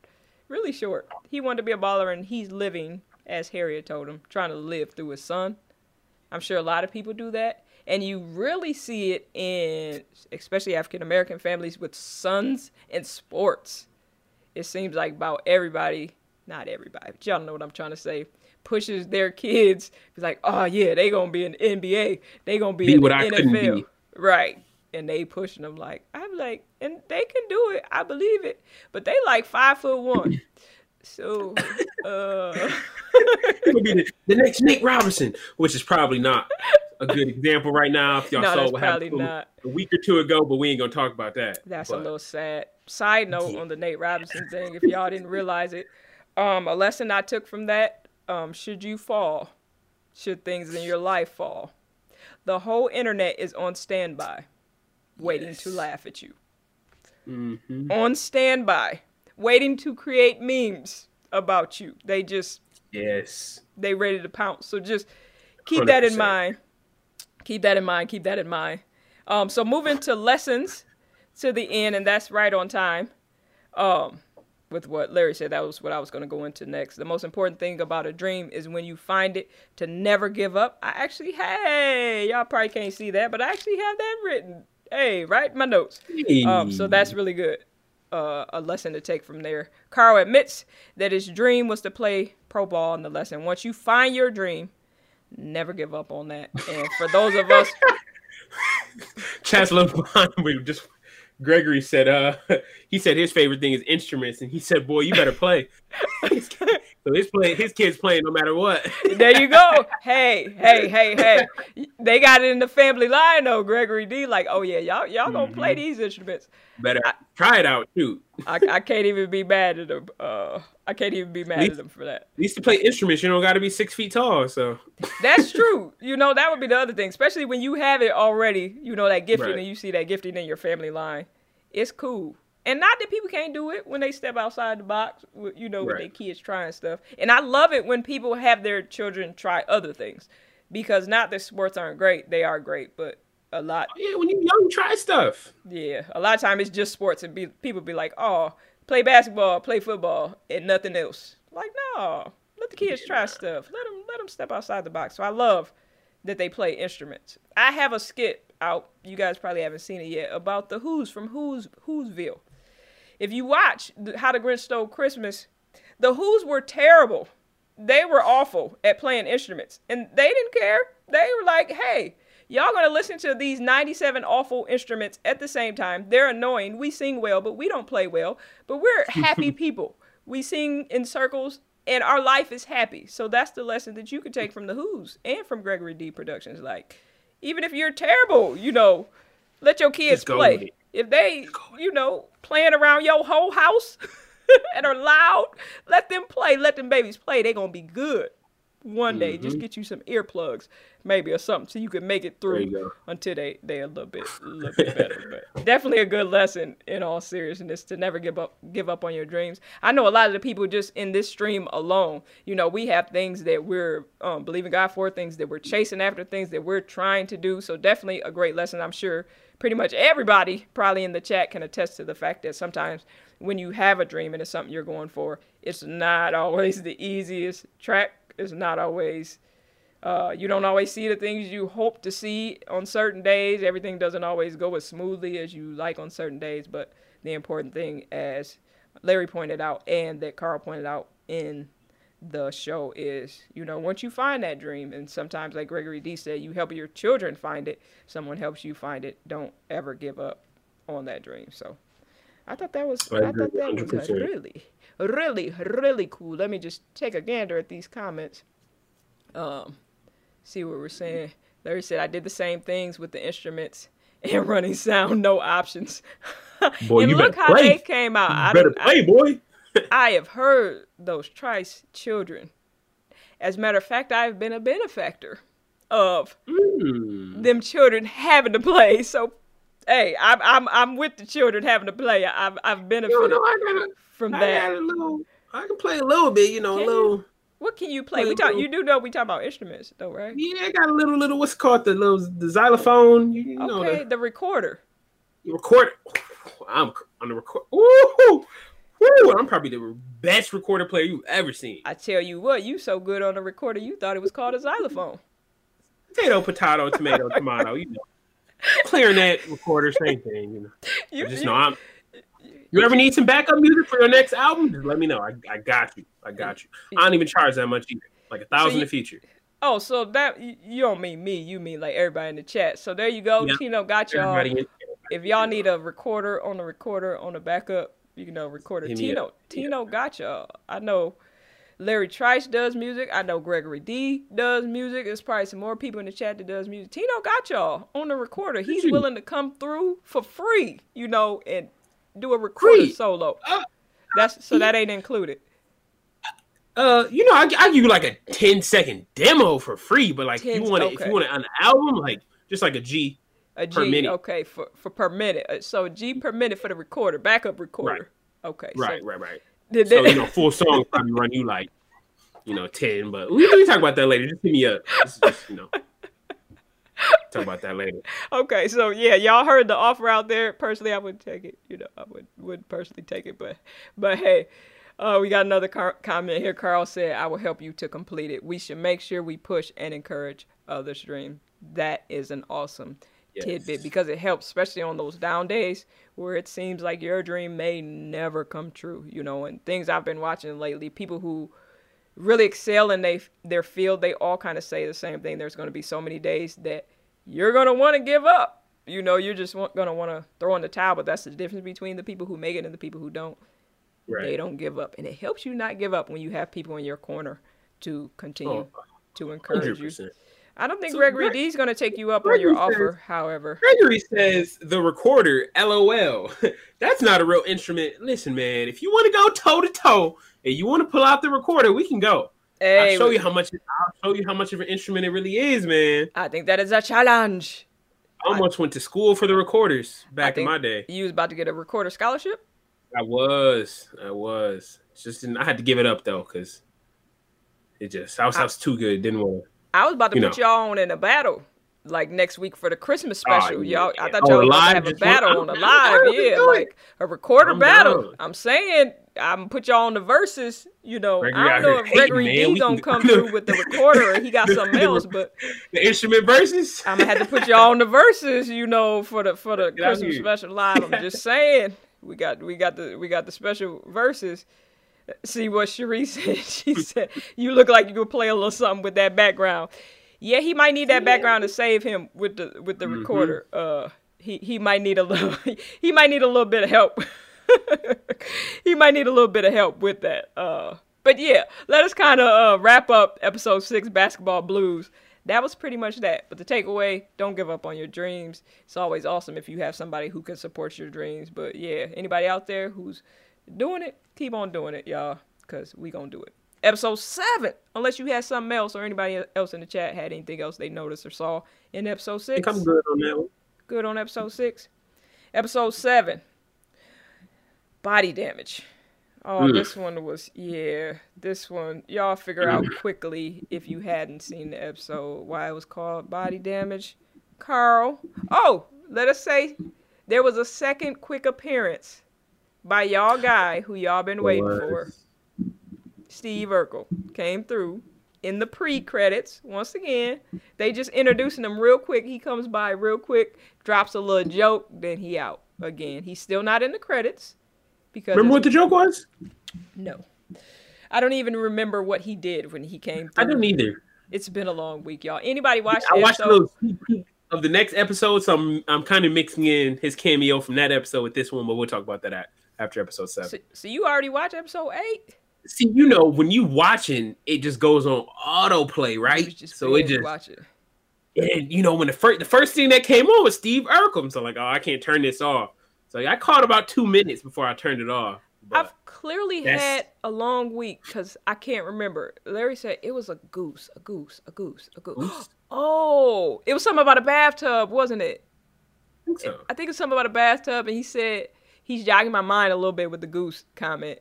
really short. He wanted to be a baller, and he's living, as Harriet told him, trying to live through his son. I'm sure a lot of people do that and you really see it in especially African American families with sons in sports. It seems like about everybody, not everybody, but y'all know what I'm trying to say, pushes their kids. It's like, oh yeah, they gonna be in the NBA, they gonna be, be in the I NFL, right? And they pushing them like I'm like, and they can do it. I believe it, but they like five foot one. So, uh, be the, the next Nate Robinson, which is probably not a good example right now. If y'all no, saw what happened not. a week or two ago, but we ain't gonna talk about that. That's but. a little sad. Side note yeah. on the Nate Robinson thing, if y'all didn't realize it, um, a lesson I took from that: um, should you fall, should things in your life fall, the whole internet is on standby, waiting yes. to laugh at you. Mm-hmm. On standby, waiting to create memes about you. They just yes, they ready to pounce. So just keep 100%. that in mind keep that in mind. Keep that in mind. Um, so moving to lessons to the end, and that's right on time. Um, with what Larry said, that was what I was going to go into next. The most important thing about a dream is when you find it to never give up. I actually, hey, y'all probably can't see that, but I actually have that written. Hey, right my notes. Um, so that's really good. Uh, a lesson to take from there. Carl admits that his dream was to play pro ball in the lesson. Once you find your dream, never give up on that. And for those of us, Chancellor we just Gregory said, uh, he said his favorite thing is instruments, and he said, "Boy, you better play." so his play, his kids playing no matter what. there you go. Hey, hey, hey, hey. They got it in the family line though. Gregory D, like, oh yeah, y'all y'all gonna mm-hmm. play these instruments. Better I, try it out too. I, I can't even be mad at them. Uh, I can't even be mad least, at them for that. At least to play instruments, you don't got to be six feet tall. So that's true. You know that would be the other thing, especially when you have it already. You know that gifting, right. and you see that gifting in your family line. It's cool. And not that people can't do it when they step outside the box, with- you know, with Right. their kids trying stuff. And I love it when people have their children try other things, because not that sports aren't great, they are great, but a lot oh, Yeah, when you're young, try stuff. yeah, a lot of time it's just sports, and be, people be like, "Oh, play basketball, play football, and nothing else." Like, no, let the kids try stuff. Let them let them step outside the box. So I love that they play instruments. I have a skit out. You guys probably haven't seen it yet about the Who's from Who's Who'sville. If you watch How the Grinch Stole Christmas, the Who's were terrible. They were awful at playing instruments, and they didn't care. They were like, "Hey, y'all gonna listen to these 97 awful instruments at the same time? They're annoying. We sing well, but we don't play well. But we're happy people. We sing in circles." And our life is happy. So that's the lesson that you can take from the Who's and from Gregory D Productions. Like, even if you're terrible, you know, let your kids Just go with play. If they, you know, playing around your whole house and are loud, let them play. Let them babies play. They gonna be good one day. Just mm-hmm. get you some earplugs, maybe or something, so you can make it. Through until they they a little bit a little bit better. But definitely a good lesson in all seriousness to never give up give up on your dreams. I know a lot of the people just in this stream alone. You know, we have things that we're um, believing God for, things that we're chasing after, things that we're trying to do. So definitely a great lesson. I'm sure pretty much everybody probably in the chat can attest to the fact that sometimes when you have a dream and it's something you're going for, it's not always the easiest track. It's not always uh, you don't always see the things you hope to see on certain days. Everything doesn't always go as smoothly as you like on certain days. But the important thing, as Larry pointed out and that Carl pointed out in the show, is you know once you find that dream, and sometimes like Gregory D said, you help your children find it. Someone helps you find it. Don't ever give up on that dream. So I thought that was I I, thought that was 100%. really, really, really cool. Let me just take a gander at these comments. Um, see what we're saying. Larry said I did the same things with the instruments and running sound, no options. Boy, and you look better how play. they came out. I, Better don't- play, boy. I have heard those Trice children. As a matter of fact, I've been a benefactor of Mm. them children having to play. So, hey, I'm I'm I'm with the children having to play. I've I've You benefited know, I got from I that. got a little. I can play a little bit, you know, Can a you? What can you play? We talk. You do know we talk about instruments, though, right? Yeah, I got a little, little. What's called the little the xylophone? You, you know Okay, the, the recorder. the record. I'm on the record. Woo! Woo! I'm probably the best recorder player you've ever seen. I tell you what, you so good on the recorder, you thought it was called a xylophone. Potato, potato, tomato, tomato. You know, clarinet recorder, same thing. You know, You, I just you- know I'm. You ever need some backup music for your next album? Just let me know. I, I got you. I got you. I don't even charge that much either. Like a thousand you- a feature. Oh, so that you don't mean me, you mean like everybody in the chat. So there you go. Yeah. Tino got y'all. If y'all need a recorder on the recorder on the backup, you know recorder. Hit Tino. Tino got y'all. I know Larry Trice does music. I know Gregory D does music. There's probably some more people in the chat that does music. Tino got y'all on the recorder. He's willing to come through for free, you know, and do a recorder Free? solo. Uh, That's so that ain't included. Uh, you know, I, I give you like a 10 second demo for free, but like if 10 you want it, if you want it on the album, like just like a G. A G, Per minute. okay, for for per minute. Uh, So G per minute for the recorder, backup recorder. Okay, Right, so right, right. did So you know, full song probably run you like, you know, 10. But we we talk about that later. Just hit me up. Just, you know, talk about that later. Okay, so yeah, y'all heard the offer out there. Personally, I wouldn't take it. You know, I would would personally take it, but but hey, uh, we got another car- comment here. Carl said, "I will help you to complete it. We should make sure we push and encourage others' dream. That is an awesome Yes. tidbit because it helps, especially on those down days where it seems like your dream may never come true. You know, and things I've been watching lately, people who really excel in they their field, they all kind of say the same thing. There's going to be so many days that you're going to want to give up. You know, you're just going to want to throw in the towel. But that's the difference between the people who make it and the people who don't. They don't give up, and it helps you not give up when you have people in your corner to continue Oh, to encourage you. 100%. I don't think So Gregory Greg- D is going to take you up on your Gregory offer. However, Gregory says the recorder, LOL. That's not a real instrument. Listen, man, if you want to go toe to toe and you want to pull out the recorder, we can go. hey, I'll show you how much. I'll show you how much of an instrument it really is, man. I think that is a challenge. I almost went to school for the recorders back in my day. You was about to get a recorder scholarship. I was, I was. It's just I had to give it up though because it just I was, I, I was too good. Didn't want. I was about to put know. y'all on in a battle like next week for the Christmas oh, special. Oh, yeah. Y'all, I thought oh, y'all were gonna have a battle on the live, yeah, like a recorder I'm battle. Down. I'm saying I'm put y'all on the verses. You know, Gregory I don't know if Gregory hating, D gonna come through with the recorder or he got something else, but the instrument verses. I'm gonna have to put y'all on the verses. You know, for the for the Get Christmas special live. I'm just saying we got we got the we got the special verses. See what Cherie said. She said, "You look like you could play a little something with that background." Yeah, he might need that background to save him with the with the mm-hmm. recorder. Uh, he he might need a little he might need a little bit of help. he might need a little bit of help with that. Uh, but yeah, let us kind of uh, wrap up episode six, basketball blues. That was pretty much that. But the takeaway: don't give up on your dreams. It's always awesome if you have somebody who can support your dreams. But yeah, anybody out there who's doing it, keep on doing it, y'all, because we gonna do it episode seven. Unless you had something else or anybody else in the chat had anything else they noticed or saw in episode six. I'm good on that one. Good on episode six. Episode seven. Body damage. Oh, mm. this one was yeah. This one y'all figure out quickly if you hadn't seen the episode why it was called body damage. Carl. Oh, let us say there was a second quick appearance by y'all guy who y'all been waiting for. Steve Urkel came through in the pre-credits once again. They just introducing him real quick. He comes by real quick, drops a little joke, then he out again. He's still not in the credits because remember what the joke was? No, I don't even remember what he did when he came. Through. I don't either. It's been a long week, y'all. Anybody watch? I watched those of the next episode, so I'm I'm kind of mixing in his cameo from that episode with this one, but we'll talk about that after episode seven. So, so you already watched episode eight? See, you know, when you watching, it just goes on autoplay, right? so it just watch it. And you know, when the first the first thing that came on was Steve Urkel, so like, oh, I can't turn this off. So I caught about two minutes before I turned it off. I've clearly had a long week because I can't remember. Larry said it was a goose, a goose, a goose, a goose. goose? Oh, it was something about a bathtub, wasn't it? I think so. I think it's something about a bathtub, and he said he's jogging my mind a little bit with the goose comment.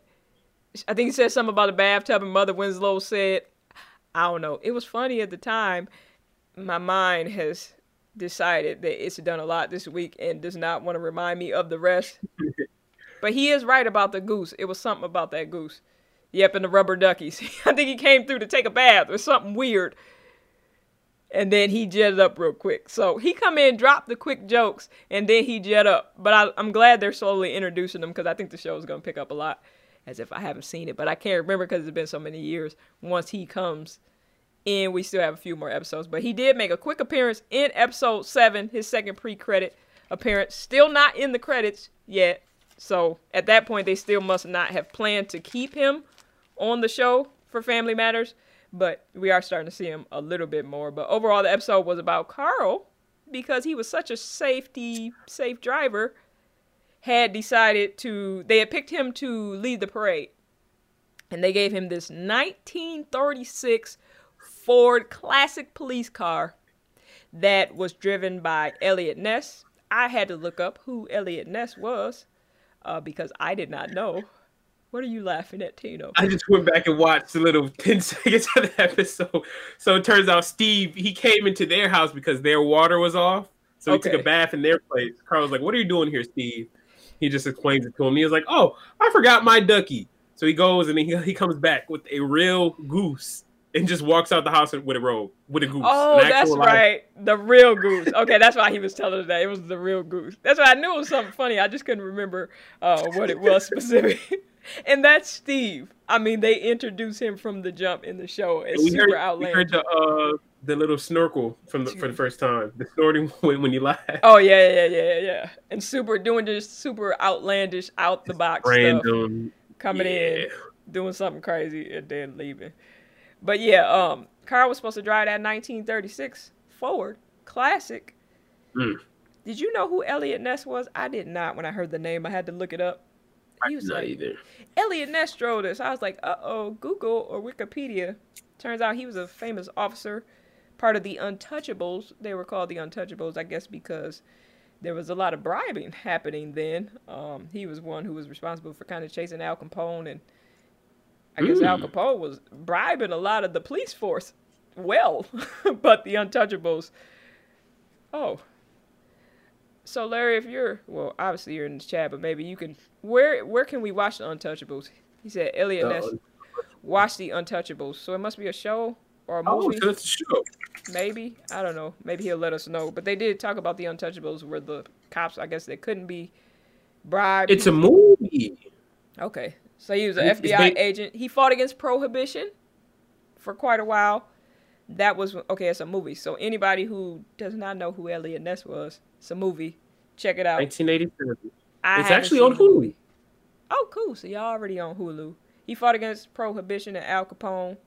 I think he said something about a bathtub, and Mother Winslow said, I don't know. It was funny at the time. My mind has decided that it's done a lot this week and does not want to remind me of the rest. but he is right about the goose. It was something about that goose. Yep, and the rubber duckies. I think he came through to take a bath or something weird. And then he jetted up real quick. So he come in, drop the quick jokes, and then he jet up. But I, am glad they're slowly introducing them because I think the show is going to pick up a lot as if I haven't seen it, but I can't remember because it's been so many years. Once he comes in, we still have a few more episodes, but he did make a quick appearance in episode seven, his second pre-credit appearance. Still not in the credits yet, so at that point they still must not have planned to keep him on the show for Family Matters, but we are starting to see him a little bit more. But overall, the episode was about Carl because he was such a safety safe driver had decided to, they had picked him to lead the parade. And they gave him this 1936 Ford Classic police car that was driven by Eliot Ness. I had to look up who Eliot Ness was uh, because I did not know. What are you laughing at, Tino? I just went back and watched the little 10 seconds of the episode. So it turns out Steve, he came into their house because their water was off. So he took a bath in their place. Carl was like, What are you doing here, Steve? He just explains it to him. He was like, "Oh, I forgot my ducky." So he goes and he, he comes back with a real goose and just walks out the house with a robe with a goose. Oh, that's life. right, the real goose. Okay, that's why he was telling us that it was the real goose. That's why I knew it was something funny. I just couldn't remember uh, what it was specific. and that's Steve. I mean, they introduced him from the jump in the show. It's super heard, outlandish. We heard the uh, the little snorkel from the, for the first time. The snorting when, when you laugh. Oh yeah, yeah, yeah, yeah. And super doing just super outlandish, out the box Random, stuff. Coming yeah. in, doing something crazy, and then leaving. But yeah, um, Carl was supposed to drive that 1936 Ford Classic. Mm. Did you know who Eliot Ness was? I did not when I heard the name. I had to look it up. He was not like, either. Eliot Ness drove this. I was like, uh oh, Google or Wikipedia. Turns out he was a famous officer part of the Untouchables. They were called the Untouchables, I guess, because there was a lot of bribing happening then. Um, he was one who was responsible for kind of chasing Al Capone, and I guess Al Mm. Capone was bribing a lot of the police force. Well, but the Untouchables. Oh. So Larry, if you're well, obviously you're in the chat, but maybe you can. Where where can we watch the Untouchables? He said Eliot Ness watch the Untouchables. So it must be a show or a oh, movie. a show. Maybe I don't know. Maybe he'll let us know. But they did talk about the Untouchables, where the cops, I guess, they couldn't be bribed. It's a movie. okay. So he was an It's FBI agent. He fought against prohibition for quite a while. That was okay. It's a movie. So anybody who does not know who Eliot Ness was, it's a movie. Check it out. 1987. I It's actually on Hulu. Oh, cool. So y'all already on Hulu. He fought against prohibition and Al Capone.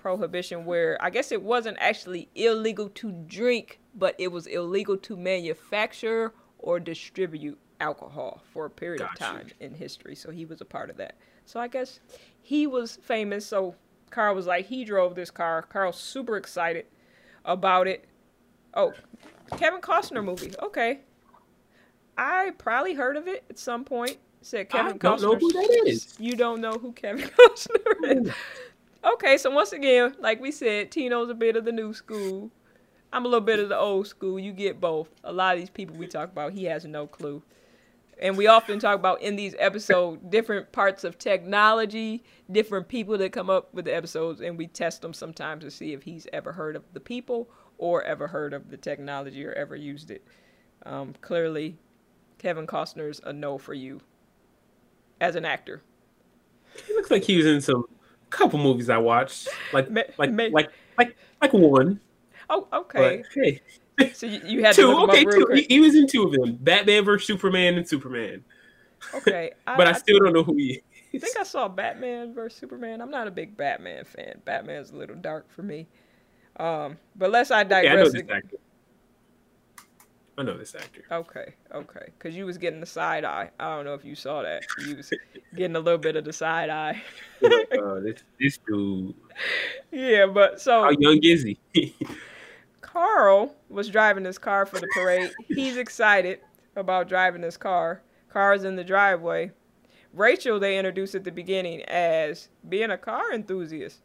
Prohibition, where I guess it wasn't actually illegal to drink, but it was illegal to manufacture or distribute alcohol for a period of time in history. So he was a part of that. So I guess he was famous. So Carl was like, he drove this car. Carl's super excited about it. Oh, Kevin Costner movie. Okay. I probably heard of it at some point. Said Kevin I don't know Costner. who that is. You don't know who Kevin Costner is. Hmm. Okay, so once again, like we said, Tino's a bit of the new school. I'm a little bit of the old school. You get both. A lot of these people we talk about, he has no clue. And we often talk about in these episodes different parts of technology, different people that come up with the episodes, and we test them sometimes to see if he's ever heard of the people or ever heard of the technology or ever used it. Um, clearly, Kevin Costner's a no for you as an actor. He looks like he was in some couple movies I watched, like Ma- like ma- like like like one. Oh, okay. But hey, So you, you had two. Okay, two. He, he was in two of them: Batman versus Superman and Superman. Okay, But I, I, still don't know who he is. I think I saw Batman versus Superman. I'm not a big Batman fan. Batman's a little dark for me. Um, but lest I Yeah, I know digress. I know this actor. okay, okay, because you was getting the side eye. I don't know if you saw that. You was getting a little bit of the side eye. uh, this this dude. yeah, but so How young is he? Carl was driving his car for the parade. He's excited about driving his car. Car's in the driveway. Rachel, they introduced at the beginning as being a car enthusiast.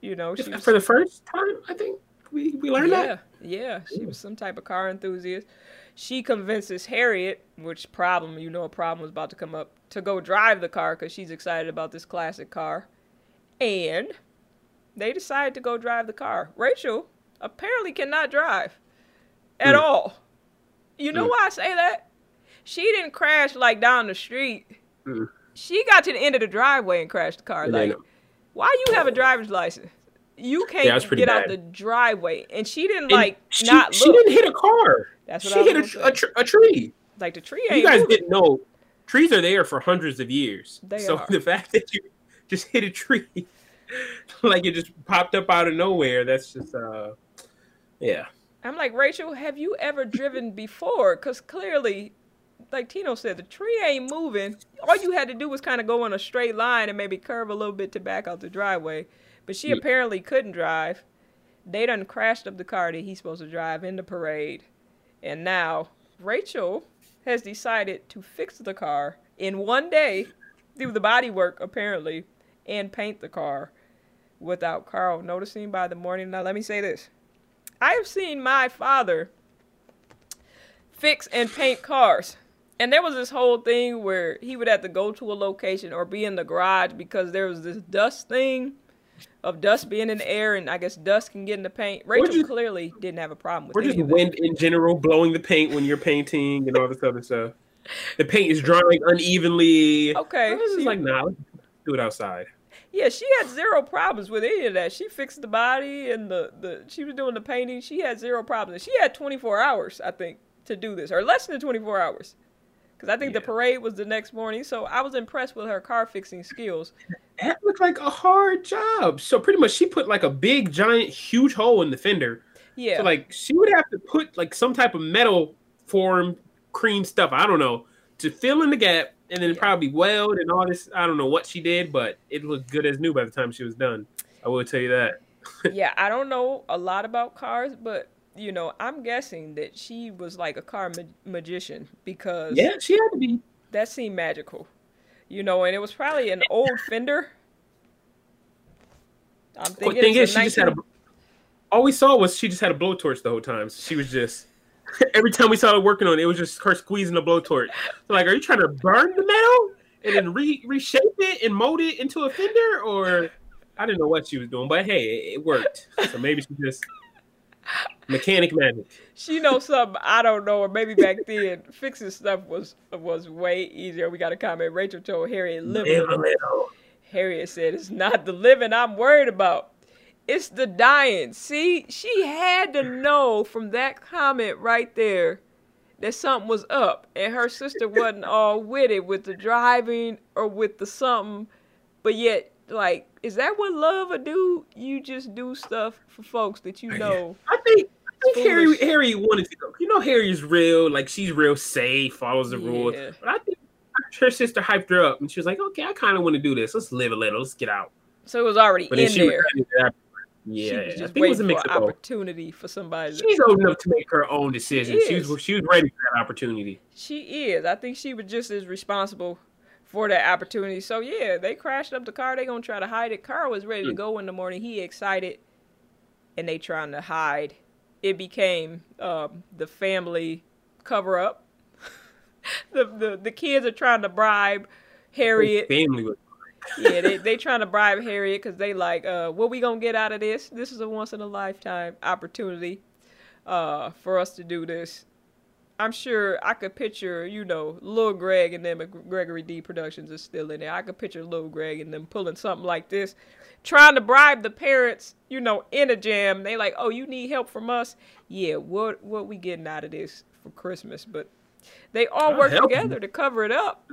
You know, she was, For the first time, I think we, we learned yeah, that. yeah, she was some type of car enthusiast. She convinces Harriet, which problem, you know, a problem was about to come up, to go drive the car because she's excited about this classic car. And they decide to go drive the car. Rachel apparently cannot drive at Mm. all. You know Mm. why I say that? She didn't crash like down the street. Mm. She got to the end of the driveway and crashed the car. Like, why you have a driver's license? You can't Yeah, get out the driveway, and she didn't And like she, not she look. didn't hit a car. That's what She I was hit a, gonna tr- say. a, tr- a tree. like the tree You guys moving. didn't know trees are there for hundreds of years. They so are. the fact that you just hit a tree like it just popped up out of nowhere, that's just uh yeah. I'm like Rachel, have you ever driven before? Because clearly, like Tino said, the tree ain't moving. All you had to do was kind of go in a straight line and maybe curve a little bit to back out the driveway. But she Yeah. apparently couldn't drive. They done crashed up the car that he's supposed to drive in the parade, and now Rachel has decided to fix the car in one day, do the body work apparently, and paint the car without Carl noticing by the morning. Now, let me say this I have seen my father fix and paint cars. And there was this whole thing where he would have to go to a location or be in the garage because there was this dust thing of dust being in the air, and I guess dust can get in the paint. Rachel just- clearly didn't have a problem with Or just wind in general blowing the paint when you're painting and all this other stuff. The paint is drying unevenly. Okay, I was she- like, nah, let's do it outside. Yeah, she had zero problems with any of that. She fixed the body and the, the she was doing the painting. She had zero problems. She had 24 hours, I think, to do this, or less than 24 hours. Because I think the parade was the next morning. So I was impressed with her car fixing skills. That looked like a hard job. So pretty much she put like a big giant huge hole in the fender. Yeah. So like she would have to put like some type of metal form cream stuff, I don't know, to fill in the gap and then Yeah. probably weld and all this. I don't know what she did, but it looked good as new by the time she was done. I will tell you that. yeah, I don't know a lot about cars, but you know, I'm guessing that she was like a car ma- magician because Yeah, she had to be. that seemed magical. You know, and it was probably an old fender. I'm thinking thing is, she just had a. All we saw was she just had a blowtorch the whole time. So she was just. Every time we saw her working on it, it was just her squeezing a blowtorch. So like, are you trying to burn the metal and then re- reshape it and mold it into a fender, or I didn't know what she was doing, but hey, it worked. So maybe she just mechanic magic. she knows something I don't know, or maybe back then fixing stuff was was way easier. We got a comment. Rachel told Harriet living. Live a little. Harriet said, "It's not the living I'm worried about. It's the dying." See, she had to know from that comment right there that something was up, and her sister wasn't all with it with the driving or with the something, but yet. Like, is that what love would do? You just do stuff for folks that you know. I think. I think Harry, Harry wanted to go. You know, Harry's real. Like she's real safe, follows the rules. But I think her sister hyped her up, and she was like, "Okay, I kind of want to do this. Let's live a little. Let's get out." So it was already But in she was there. to- she yeah, was I just think it was a mix for of opportunity for somebody. She's old enough to make her own decisions. She is. was she was ready for that opportunity. She is. I think she was just as responsible for that opportunity. So yeah, they crashed up the car. They gonna try to hide it. Carl was ready to Mm. go in the morning. He excited, and they trying to hide. It became um, the family cover up. the, the the kids are trying to bribe Harriet. Family was yeah, they they trying to bribe Harriet because they like, uh, what we gonna get out of this? This is a once in a lifetime opportunity, uh, for us to do this. I'm sure I could picture, you know, Lil Greg and them at Gregory D Productions is still in there. I could picture Lil Greg and them pulling something like this, trying to bribe the parents, you know, in a jam. They like, oh, you need help from us? Yeah, what what we getting out of this for Christmas? But they all I'll work help you. together to cover it up.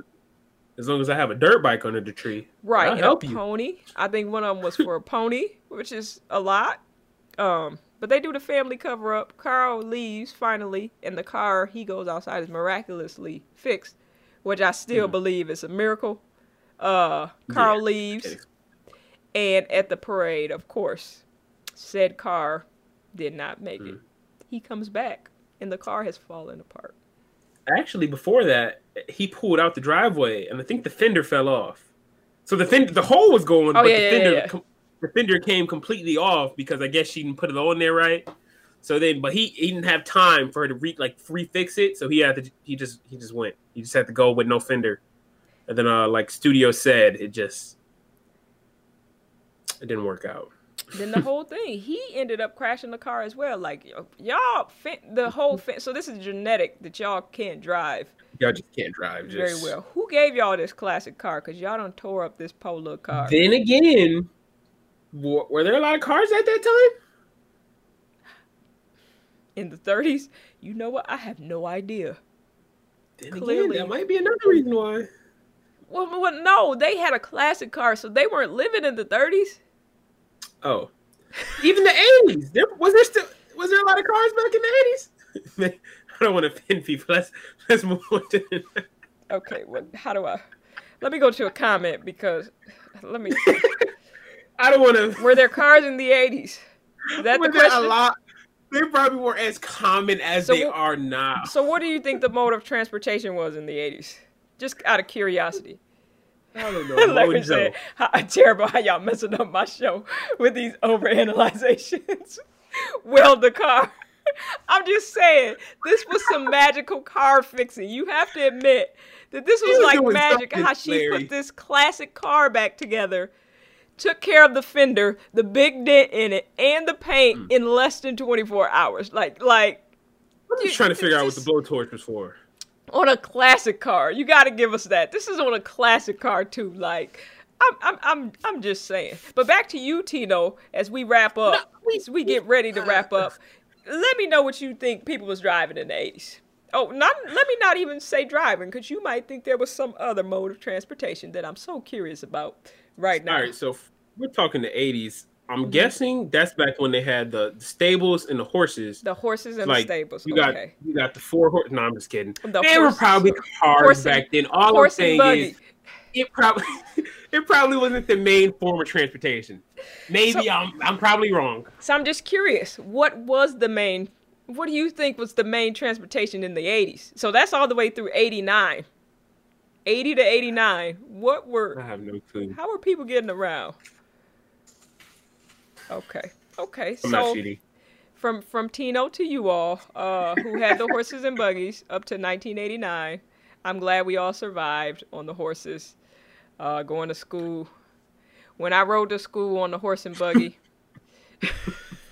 as long as I have a dirt bike under the tree. Right, I'll and help a you. pony. I think one of them was for a pony, which is a lot. Um, but they do the family cover up. Carl leaves finally, and the car he goes outside is miraculously fixed, which I still Hmm. believe is a miracle. Uh, Carl Yeah, leaves, and at the parade, of course, said car did not make it. Hmm. He comes back, and the car has fallen apart. Actually, before that, he pulled out the driveway, and I think the fender fell off. So the fender, the hole was going, Oh, but yeah, the fender, yeah, yeah. com- the fender came completely off because I guess she didn't put it on there right. So then, but he, he didn't have time for her to re like refix it, so he had to he just he just went. He just had to go with no fender, and then uh like studio said, it just it didn't work out. then the whole thing, he ended up crashing the car as well. Like y'all, the whole fin- so this is genetic that y'all can't drive Y'all just can't drive. Just. very well. Who gave y'all this classic car? Cause y'all done tore up this polo car. Then again, were, were there a lot of cars at that time? in the 30s. You know what? I have no idea. Then Clearly. again, that might be another reason why. Well, well, no, they had a classic car, so they weren't living in the 30s. Oh, even the eighties. There was there still was there a lot of cars back in the eighties? I don't want to offend people. Let's let's move on to. Okay, well, how do I? Let me go to a comment because let me. I don't want to. Were there cars in the 80s? Is that the there a lot? They probably weren't as common as So they what- are now. So, what do you think the mode of transportation was in the 80s? Just out of curiosity. I don't know. Larry Mojo. said, how, terrible how y'all messing up my show with these overanalyzations. Weld the car. I'm just saying, this was some magical car fixing. You have to admit that this was was like magic how she put this classic car back together, took care of the fender, the big dent in it, and the paint Hmm. in less than 24 hours. Like, like I'm just trying to figure out what the blowtorch was for. on a classic car. You got to give us that. This is on a classic car too. Like, I'm, I'm, I'm, I'm just saying. But back to you, Tino, as we wrap up, No, we- as we get ready to wrap up. Let me know what you think people was driving in the 80s. Oh, not let me not even say driving, because you might think there was some other mode of transportation that I'm so curious about right now. All right, so we're talking the '80s. I'm Mhm. guessing that's back when they had the, stables and the horses. The horses and like the stables. you got okay. you got the four horse. No, I'm just kidding. The they were probably cars horse back then. All I'm saying buggy. is it probably it probably wasn't the main form of transportation. Maybe So- I'm I'm probably wrong. So I'm just curious, what was the main what do you think was the main transportation in the 80s? So that's all the way through 89. 80 to 89. What were I have no clue. How were people getting around? Okay. Okay. I'm so from from Tino to you all, uh, who had the horses and buggies up to 1989. I'm glad we all survived on the horses, uh, going to school. When I rode to school on the horse and buggy,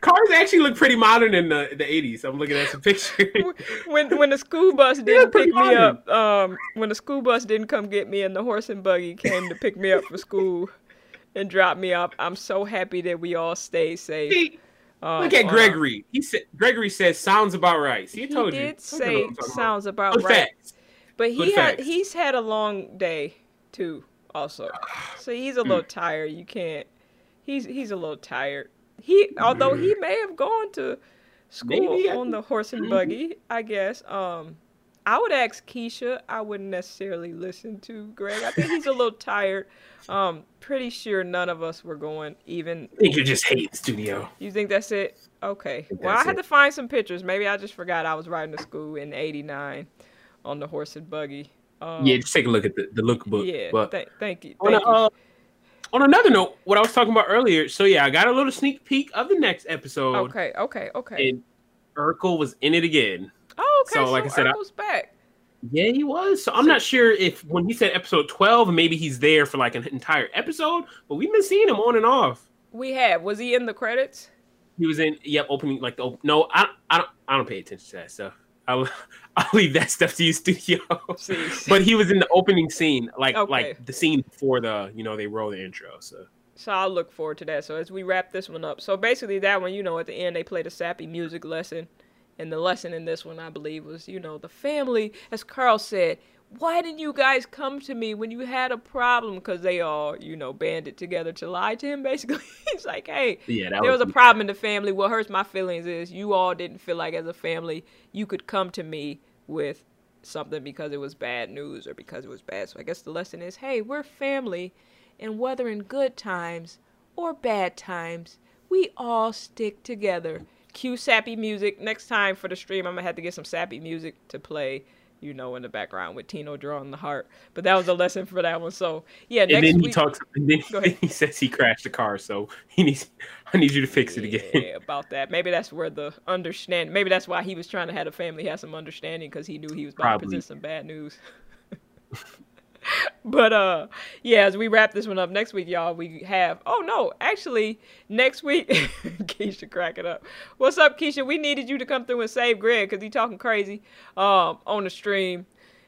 Cars actually look pretty modern in the the 80s. I'm looking at some pictures. when when the school bus didn't pick me up, um, when the school bus didn't come get me and the horse and buggy came to pick me up for school and drop me off, I'm so happy that we all stayed safe. See, Um, Look at Gregory. He said Gregory says sounds about right. I He told you. did say sounds about Good right. facts. But he Good had facts. he's had a long day too, also. So he's a Hmm. little tired. You can't. He's he's a little tired. He although he may have gone to school Maybe, I on the horse and buggy. I guess. Um, I would ask Keisha. I wouldn't necessarily listen to Greg. I think he's a little tired. Um, pretty sure none of us were going. Even I think you're just hating studio. you think that's it? Okay. think Well, I had it. to find some pictures. Maybe I just forgot I was riding to school in '89 on the horse and buggy. Um, yeah, just take a look at the, the lookbook. yeah. But th- thank you. on, Thank you. uh, on another note, what I was talking about earlier. So yeah, I got a little sneak peek of the next episode, okay. Okay. Okay. and Urkel was in it again. oh, okay. so, So, like I said, I- Urkel's back. Yeah, he was. So I'm not sure if when he said episode 12, maybe he's there for like an entire episode. But we've been seeing him on and off. We have. Was he in the credits? He was in, yep, opening like the no, I, I don't, I don't pay attention to that stuff. I'll, I'll leave that stuff to you, studio. But he was in the opening scene, like Okay. like the scene before the you know they roll the intro. So So I'll look forward to that. So as we wrap this one up, so basically that one, you know, at the end they played a sappy music lesson, and the lesson in this one, I believe, was you know the family, as Carl said. Why didn't you guys come to me when you had a problem? Because they all, you know, banded together to lie to him. Basically, he's like, "Hey, yeah, there was a problem in the family. What hurts my feelings is you all didn't feel like as a family you could come to me with something because it was bad news or because it was bad. So I guess the lesson is, hey, we're family, and whether in good times or bad times, we all stick together. Cue sappy music. Next time for the stream, I'm gonna have to get some sappy music to play. You know, in the background with Tino drawing the heart. But that was a lesson for that one. So yeah, And then he talks. And then, he says he crashed the car, so he needs. I need you to fix it again. Yeah, about that. Maybe that's where the understand. Maybe that's why he was trying to have the family have some understanding because he knew he was about to present some bad news. but uh, yeah, as we wrap this one up next week, y'all, we have. Oh no, actually, next week, Keisha crack it up. What's up, Keisha? We needed you to come through and save Greg because he talking crazy um on the stream.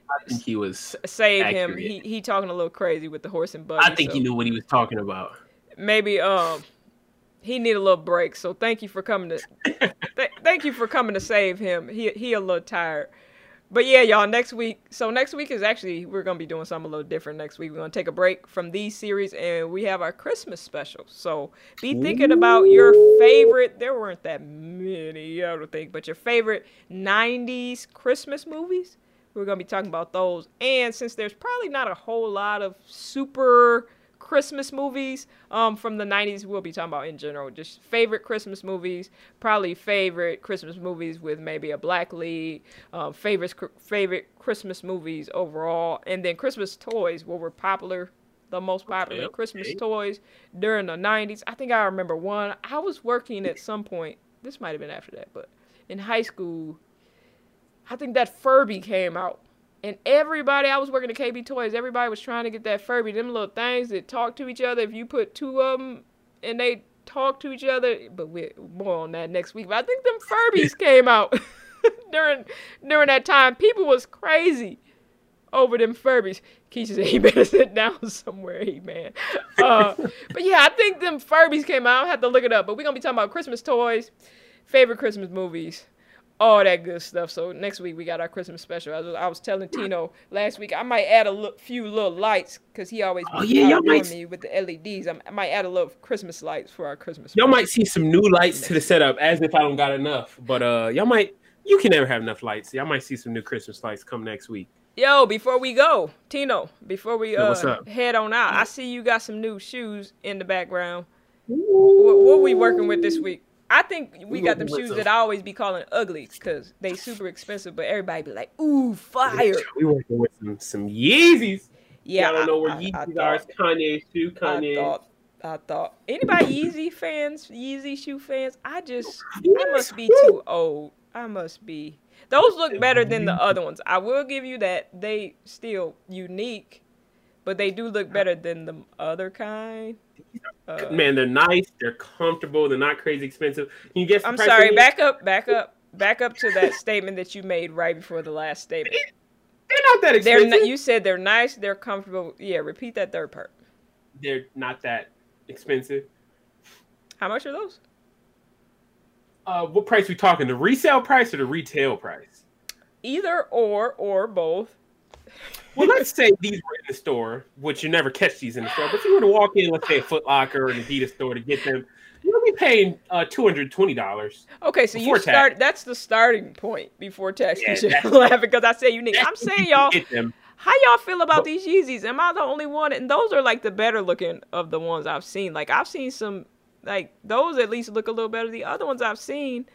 I think he was. Save him. He he talking a little crazy with the horse and buggy. I think so he knew what he was talking about. maybe um he need a little break. So thank you for coming to th- thank you for coming to save him. He he a little tired. But yeah, y'all, next week. So next week is actually we're gonna be doing something a little different next week. We're gonna take a break from these series and we have our Christmas special. So be thinking about your favorite. There weren't that many, I don't think, but your favorite '90s Christmas movies. We're gonna be talking about those. And since there's probably not a whole lot of super Christmas movies um, from the 90s, we'll be talking about in general. Just favorite Christmas movies, probably favorite Christmas movies with maybe a black lead, um, favorite, favorite Christmas movies overall, and then Christmas toys, what were popular, the most popular Okay, Christmas okay. toys during the 90s. I think I remember one. I was working at some point, this might have been after that, but in high school, I think that Furby came out. And everybody, I was working at KB Toys, everybody was trying to get that Furby. Them little things that talk to each other. If you put two of them and they talk to each other, but we're more on that next week. But I think them Furbies came out during during that time. People was crazy over them Furbies. Keisha said he better sit down somewhere, he man. Uh, but yeah, I think them Furbies came out. I have to look it up. But we're gonna be talking about Christmas toys, favorite Christmas movies, all that good stuff. So next week we got our Christmas special. I was, I was telling Tino last week I might add a few little lights because he always Oh, yeah, y'all might- me with the LEDs. I'm, I might add a little Christmas lights for our Christmas. Y'all might see some new lights to the setup, as if I don't got enough. But uh, y'all might. You can never have enough lights. Y'all might see some new Christmas lights come next week. Yo, before we go, Tino, before we uh, up? head on out, I see you got some new shoes in the background. What, what we working with this week? I think we got them shoes that I always be calling ugly because they super expensive, but everybody be like, "Ooh, fire!" We working with some some Yeezys. Yeah, I don't know where I, Yeezys I are. It's Kanye shoe. Kanye. I thought, I thought anybody Yeezy fans, Yeezy shoe fans. I just, I must be too old. I must be. Those look better than the other ones. I will give you that. They still unique, but they do look better than the other kind. Uh, Man, they're nice. They're comfortable. They're not crazy expensive. Can you guess? I'm sorry. Back up. Back up. Back up to that statement that you made right before the last statement. They're not that expensive. They're not, you said they're nice. They're comfortable. Yeah. Repeat that third part. They're not that expensive. How much are those? Uh, what price we talking? The resale price or the retail price? Either or or both. Well, let's say these were in the store, which you never catch these in the store. But if you were to walk in, let's say a Foot Locker or an Adidas store to get them, you'll be paying uh, two hundred twenty dollars. Okay, so you start. Tax. That's the starting point before tax. Yeah, laughing because I say unique. I'm saying y'all. How y'all feel about these Yeezys? Am I the only one? And those are like the better looking of the ones I've seen. Like I've seen some, like those at least look a little better. The other ones I've seen,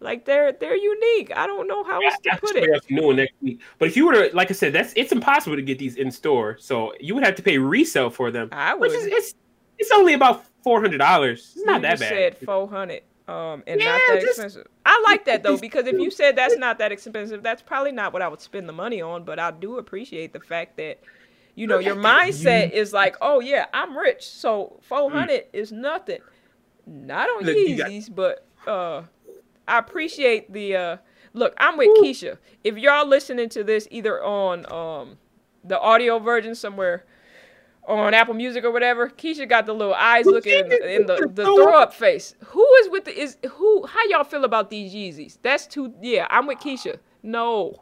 like they're they're unique. I don't know how else to put it. New next week. But if you were to, like I said, that's it's impossible to get these in store. So you would have to pay resale for them. I would. Which is it's it's only about four hundred dollars. It's not you that bad. Said four hundred. Um, and yeah, not that just, expensive. I like that though because if you said that's not that expensive, that's probably not what I would spend the money on. But I do appreciate the fact that, you know, your mindset is like, oh yeah, I'm rich, so four hundred mm. is nothing. Not on look, Yeezys, got- but uh, I appreciate the uh. Look, I'm with. Keisha. If y'all listening to this either on um the audio version somewhere on Apple Music or whatever, Keisha got the little eyes looking in, in the, the throw up face. Who is with the is who? How y'all feel about these Yeezys? That's too. Yeah, I'm with Keisha. No,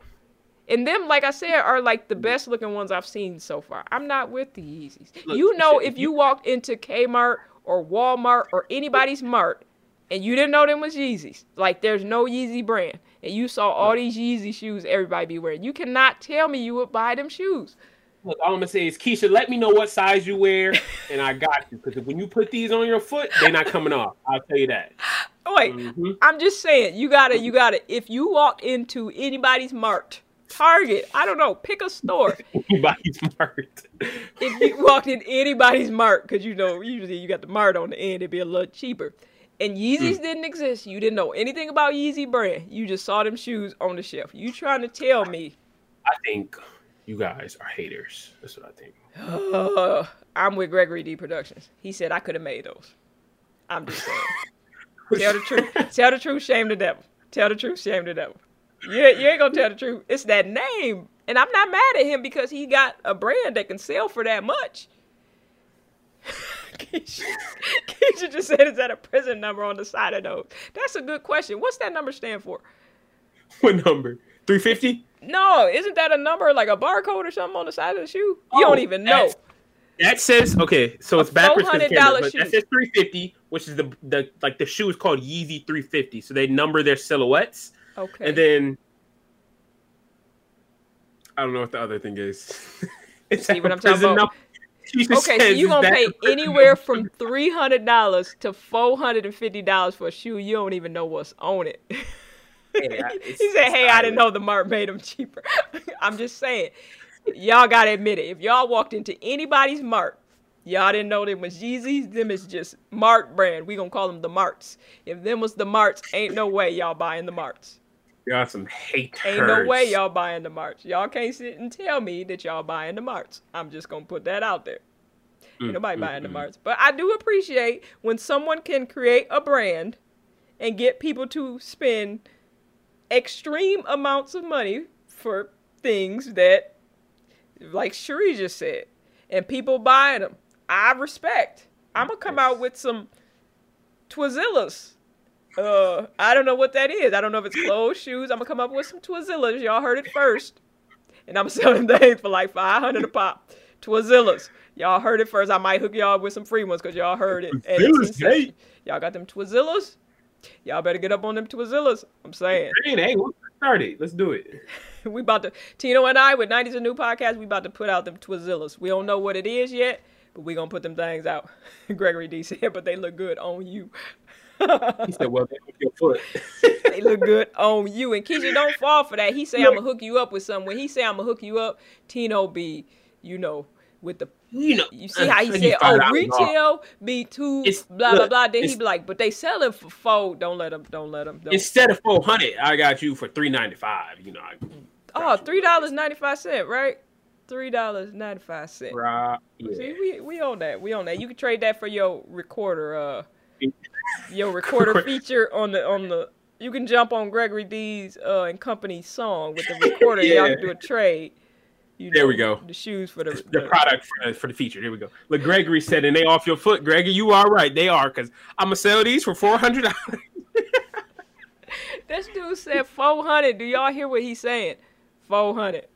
and them, like I said, are like the best looking ones I've seen so far. I'm not with the Yeezys. Look, you know, if you walked into Kmart or Walmart or anybody's mart and you didn't know them was Yeezys, like there's no Yeezy brand, and you saw all these Yeezy shoes everybody be wearing, you cannot tell me you would buy them shoes. Look, all I'm gonna say is, Keisha, let me know what size you wear, and I got you. Because when you put these on your foot, they're not coming off. I'll tell you that. Wait, mm-hmm. I'm just saying, you gotta, you gotta. If you walk into anybody's mart, Target, I don't know, pick a store. anybody's mart. if you walked in anybody's mart, because you know usually you got the mart on the end, it'd be a little cheaper. And Yeezys mm. didn't exist. You didn't know anything about Yeezy brand. You just saw them shoes on the shelf. You trying to tell me? I think you guys are haters. That's what I think. Uh, I'm with Gregory D Productions. He said I could have made those. I'm just saying. tell the truth. Tell the truth. Shame the devil. Tell the truth. Shame the devil. Yeah, you ain't gonna tell the truth. It's that name, and I'm not mad at him because he got a brand that can sell for that much. Keisha, Keisha just said, "Is that a prison number on the side of those?" That's a good question. What's that number stand for? What number? Three fifty. No, isn't that a number like a barcode or something on the side of the shoe? You oh, don't even know. That says okay, so it's backwards to the camera, but that says 350, which is the the like the shoe is called Yeezy 350. So they number their silhouettes. Okay. And then I don't know what the other thing is. it's See what I'm talking about? Okay, so you're gonna pay anywhere from three hundred dollars to four hundred and fifty dollars for a shoe you don't even know what's on it. he said, "Hey, I didn't know the mark made them cheaper." I'm just saying, y'all gotta admit it. If y'all walked into anybody's mark, y'all didn't know them was Yeezys. Them is just Mart brand. We gonna call them the Marts. If them was the Marts, ain't no way y'all buying the Marts. Y'all some haters. Ain't no way y'all buying the Marts. Y'all can't sit and tell me that y'all buying the Marts. I'm just gonna put that out there. Mm, nobody mm, buying mm. the Marts. But I do appreciate when someone can create a brand and get people to spend extreme amounts of money for things that, like Cherie just said, and people buying them. I respect. I'm gonna come out with some Twizillas. Uh, I don't know what that is. I don't know if it's clothes, shoes. I'm gonna come up with some Twizillas. Y'all heard it first, and I'm selling things for like 500 a pop. Twizillas. Y'all heard it first. I might hook y'all with some free ones because y'all heard it. Y'all got them Twizillas? Y'all better get up on them Twizillas. I'm saying. Hey, we'll start it. Let's do it. we about to Tino and I with 90s a new podcast. We about to put out them Twizillas. We don't know what it is yet, but we gonna put them things out. Gregory D said, but they look good on you. He said, "Well, they look your foot. they look good on you." And Keisha, don't fall for that. He say, "I'm gonna hook you up with something." When he say, "I'm gonna hook you up," Tino be, you know, with the You know, you see how he uh, said, "Oh, retail be two It's- blah blah blah." Then he be like, "But they sell it for four. Don't let them. Don't let them. Don't. Instead of four hundred, I got you for three ninety five. You know, I, oh, three dollars ninety five cent, right? Three dollars ninety five cent. right, yeah. See, we we own that. We own that. You can trade that for your recorder. Uh, your recorder feature on the on the. You can jump on Gregory D's uh and company song with the recorder. Y'all can do a trade. You There we go. The shoes for the, the product for the, for the feature. There we go. Look, Gregory said, and they off your foot, Gregory. You are right. They are because I'm gonna sell these for four hundred dollars. This dude said 400. Do y'all hear what he's saying? 400.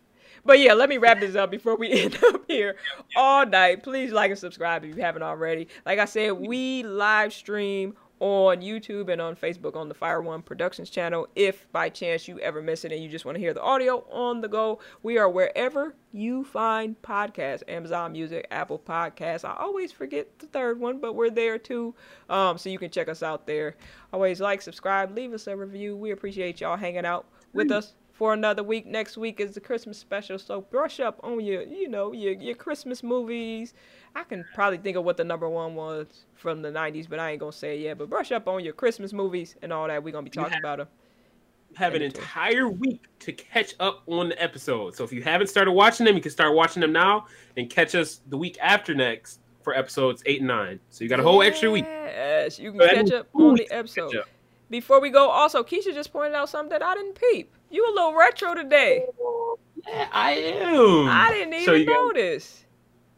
But yeah, let me wrap this up before we end up here all night. Please like and subscribe if you haven't already. Like I said, we live stream on YouTube and on Facebook on the Fire One Productions channel. If by chance you ever miss it and you just want to hear the audio on the go, we are wherever you find podcasts Amazon Music, Apple Podcasts. I always forget the third one, but we're there too. Um, so you can check us out there. Always like, subscribe, leave us a review. We appreciate y'all hanging out with us for another week. Next week is the Christmas special, so brush up on your, you know, your your Christmas movies. I can probably think of what the number one was from the '90s, but I ain't gonna say it yet. But brush up on your Christmas movies and all that. We're gonna be talking have- about them. have an entire week to catch up on the episodes. So if you haven't started watching them, you can start watching them now and catch us the week after next for episodes eight and nine. So you got a whole extra week. Yes, you can So catch up on the episode. Before we go, also Keisha just pointed out something that I didn't peep. You a little retro today. Yeah, I am. I didn't even So you notice.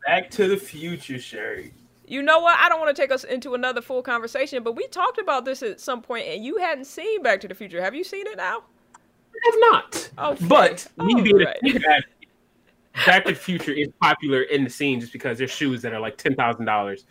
Back to the Future shirt. You know what? I don't want to take us into another full conversation, but we talked about this at some point, and you hadn't seen Back to the Future. Have you seen it now? I have not. Okay. But me being Alright. a Future Back to the Future is popular in the scene just because there's shoes that are like ten thousand dollars.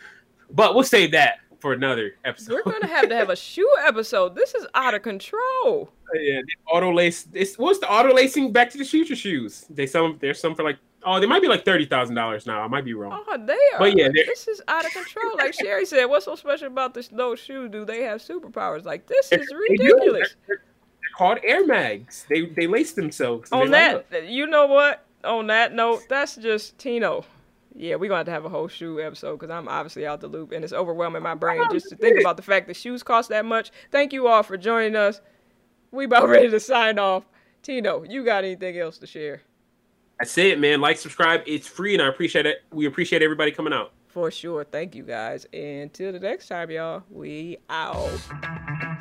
But we'll save that for another episode. We're gonna have to have a shoe episode. This is out of control. Oh, yeah, auto lace. It's, what's the auto lacing Back to the Future shoes? They some there's some for like oh they might be like thirty thousand dollars now. I might be wrong. Oh, they are. But yeah, they're- this is out of control. Like Cherie said, what's so special about this, those shoes? Do they have superpowers? Like this is ridiculous. They're, they're called Air Mags. They they lace themselves. On that, you know what? On that note, that's just Tino. Yeah, we're gonna have to have a whole shoe episode because I'm obviously out the loop and it's overwhelming my brain oh, just to think about the fact that shoes cost that much. Thank you all for joining us. We about ready to sign off. Tino, you got anything else to share? That's it, man. Like, subscribe. It's free, and I appreciate it. We appreciate everybody coming out. For sure. Thank you guys. And till the next time, y'all, we out.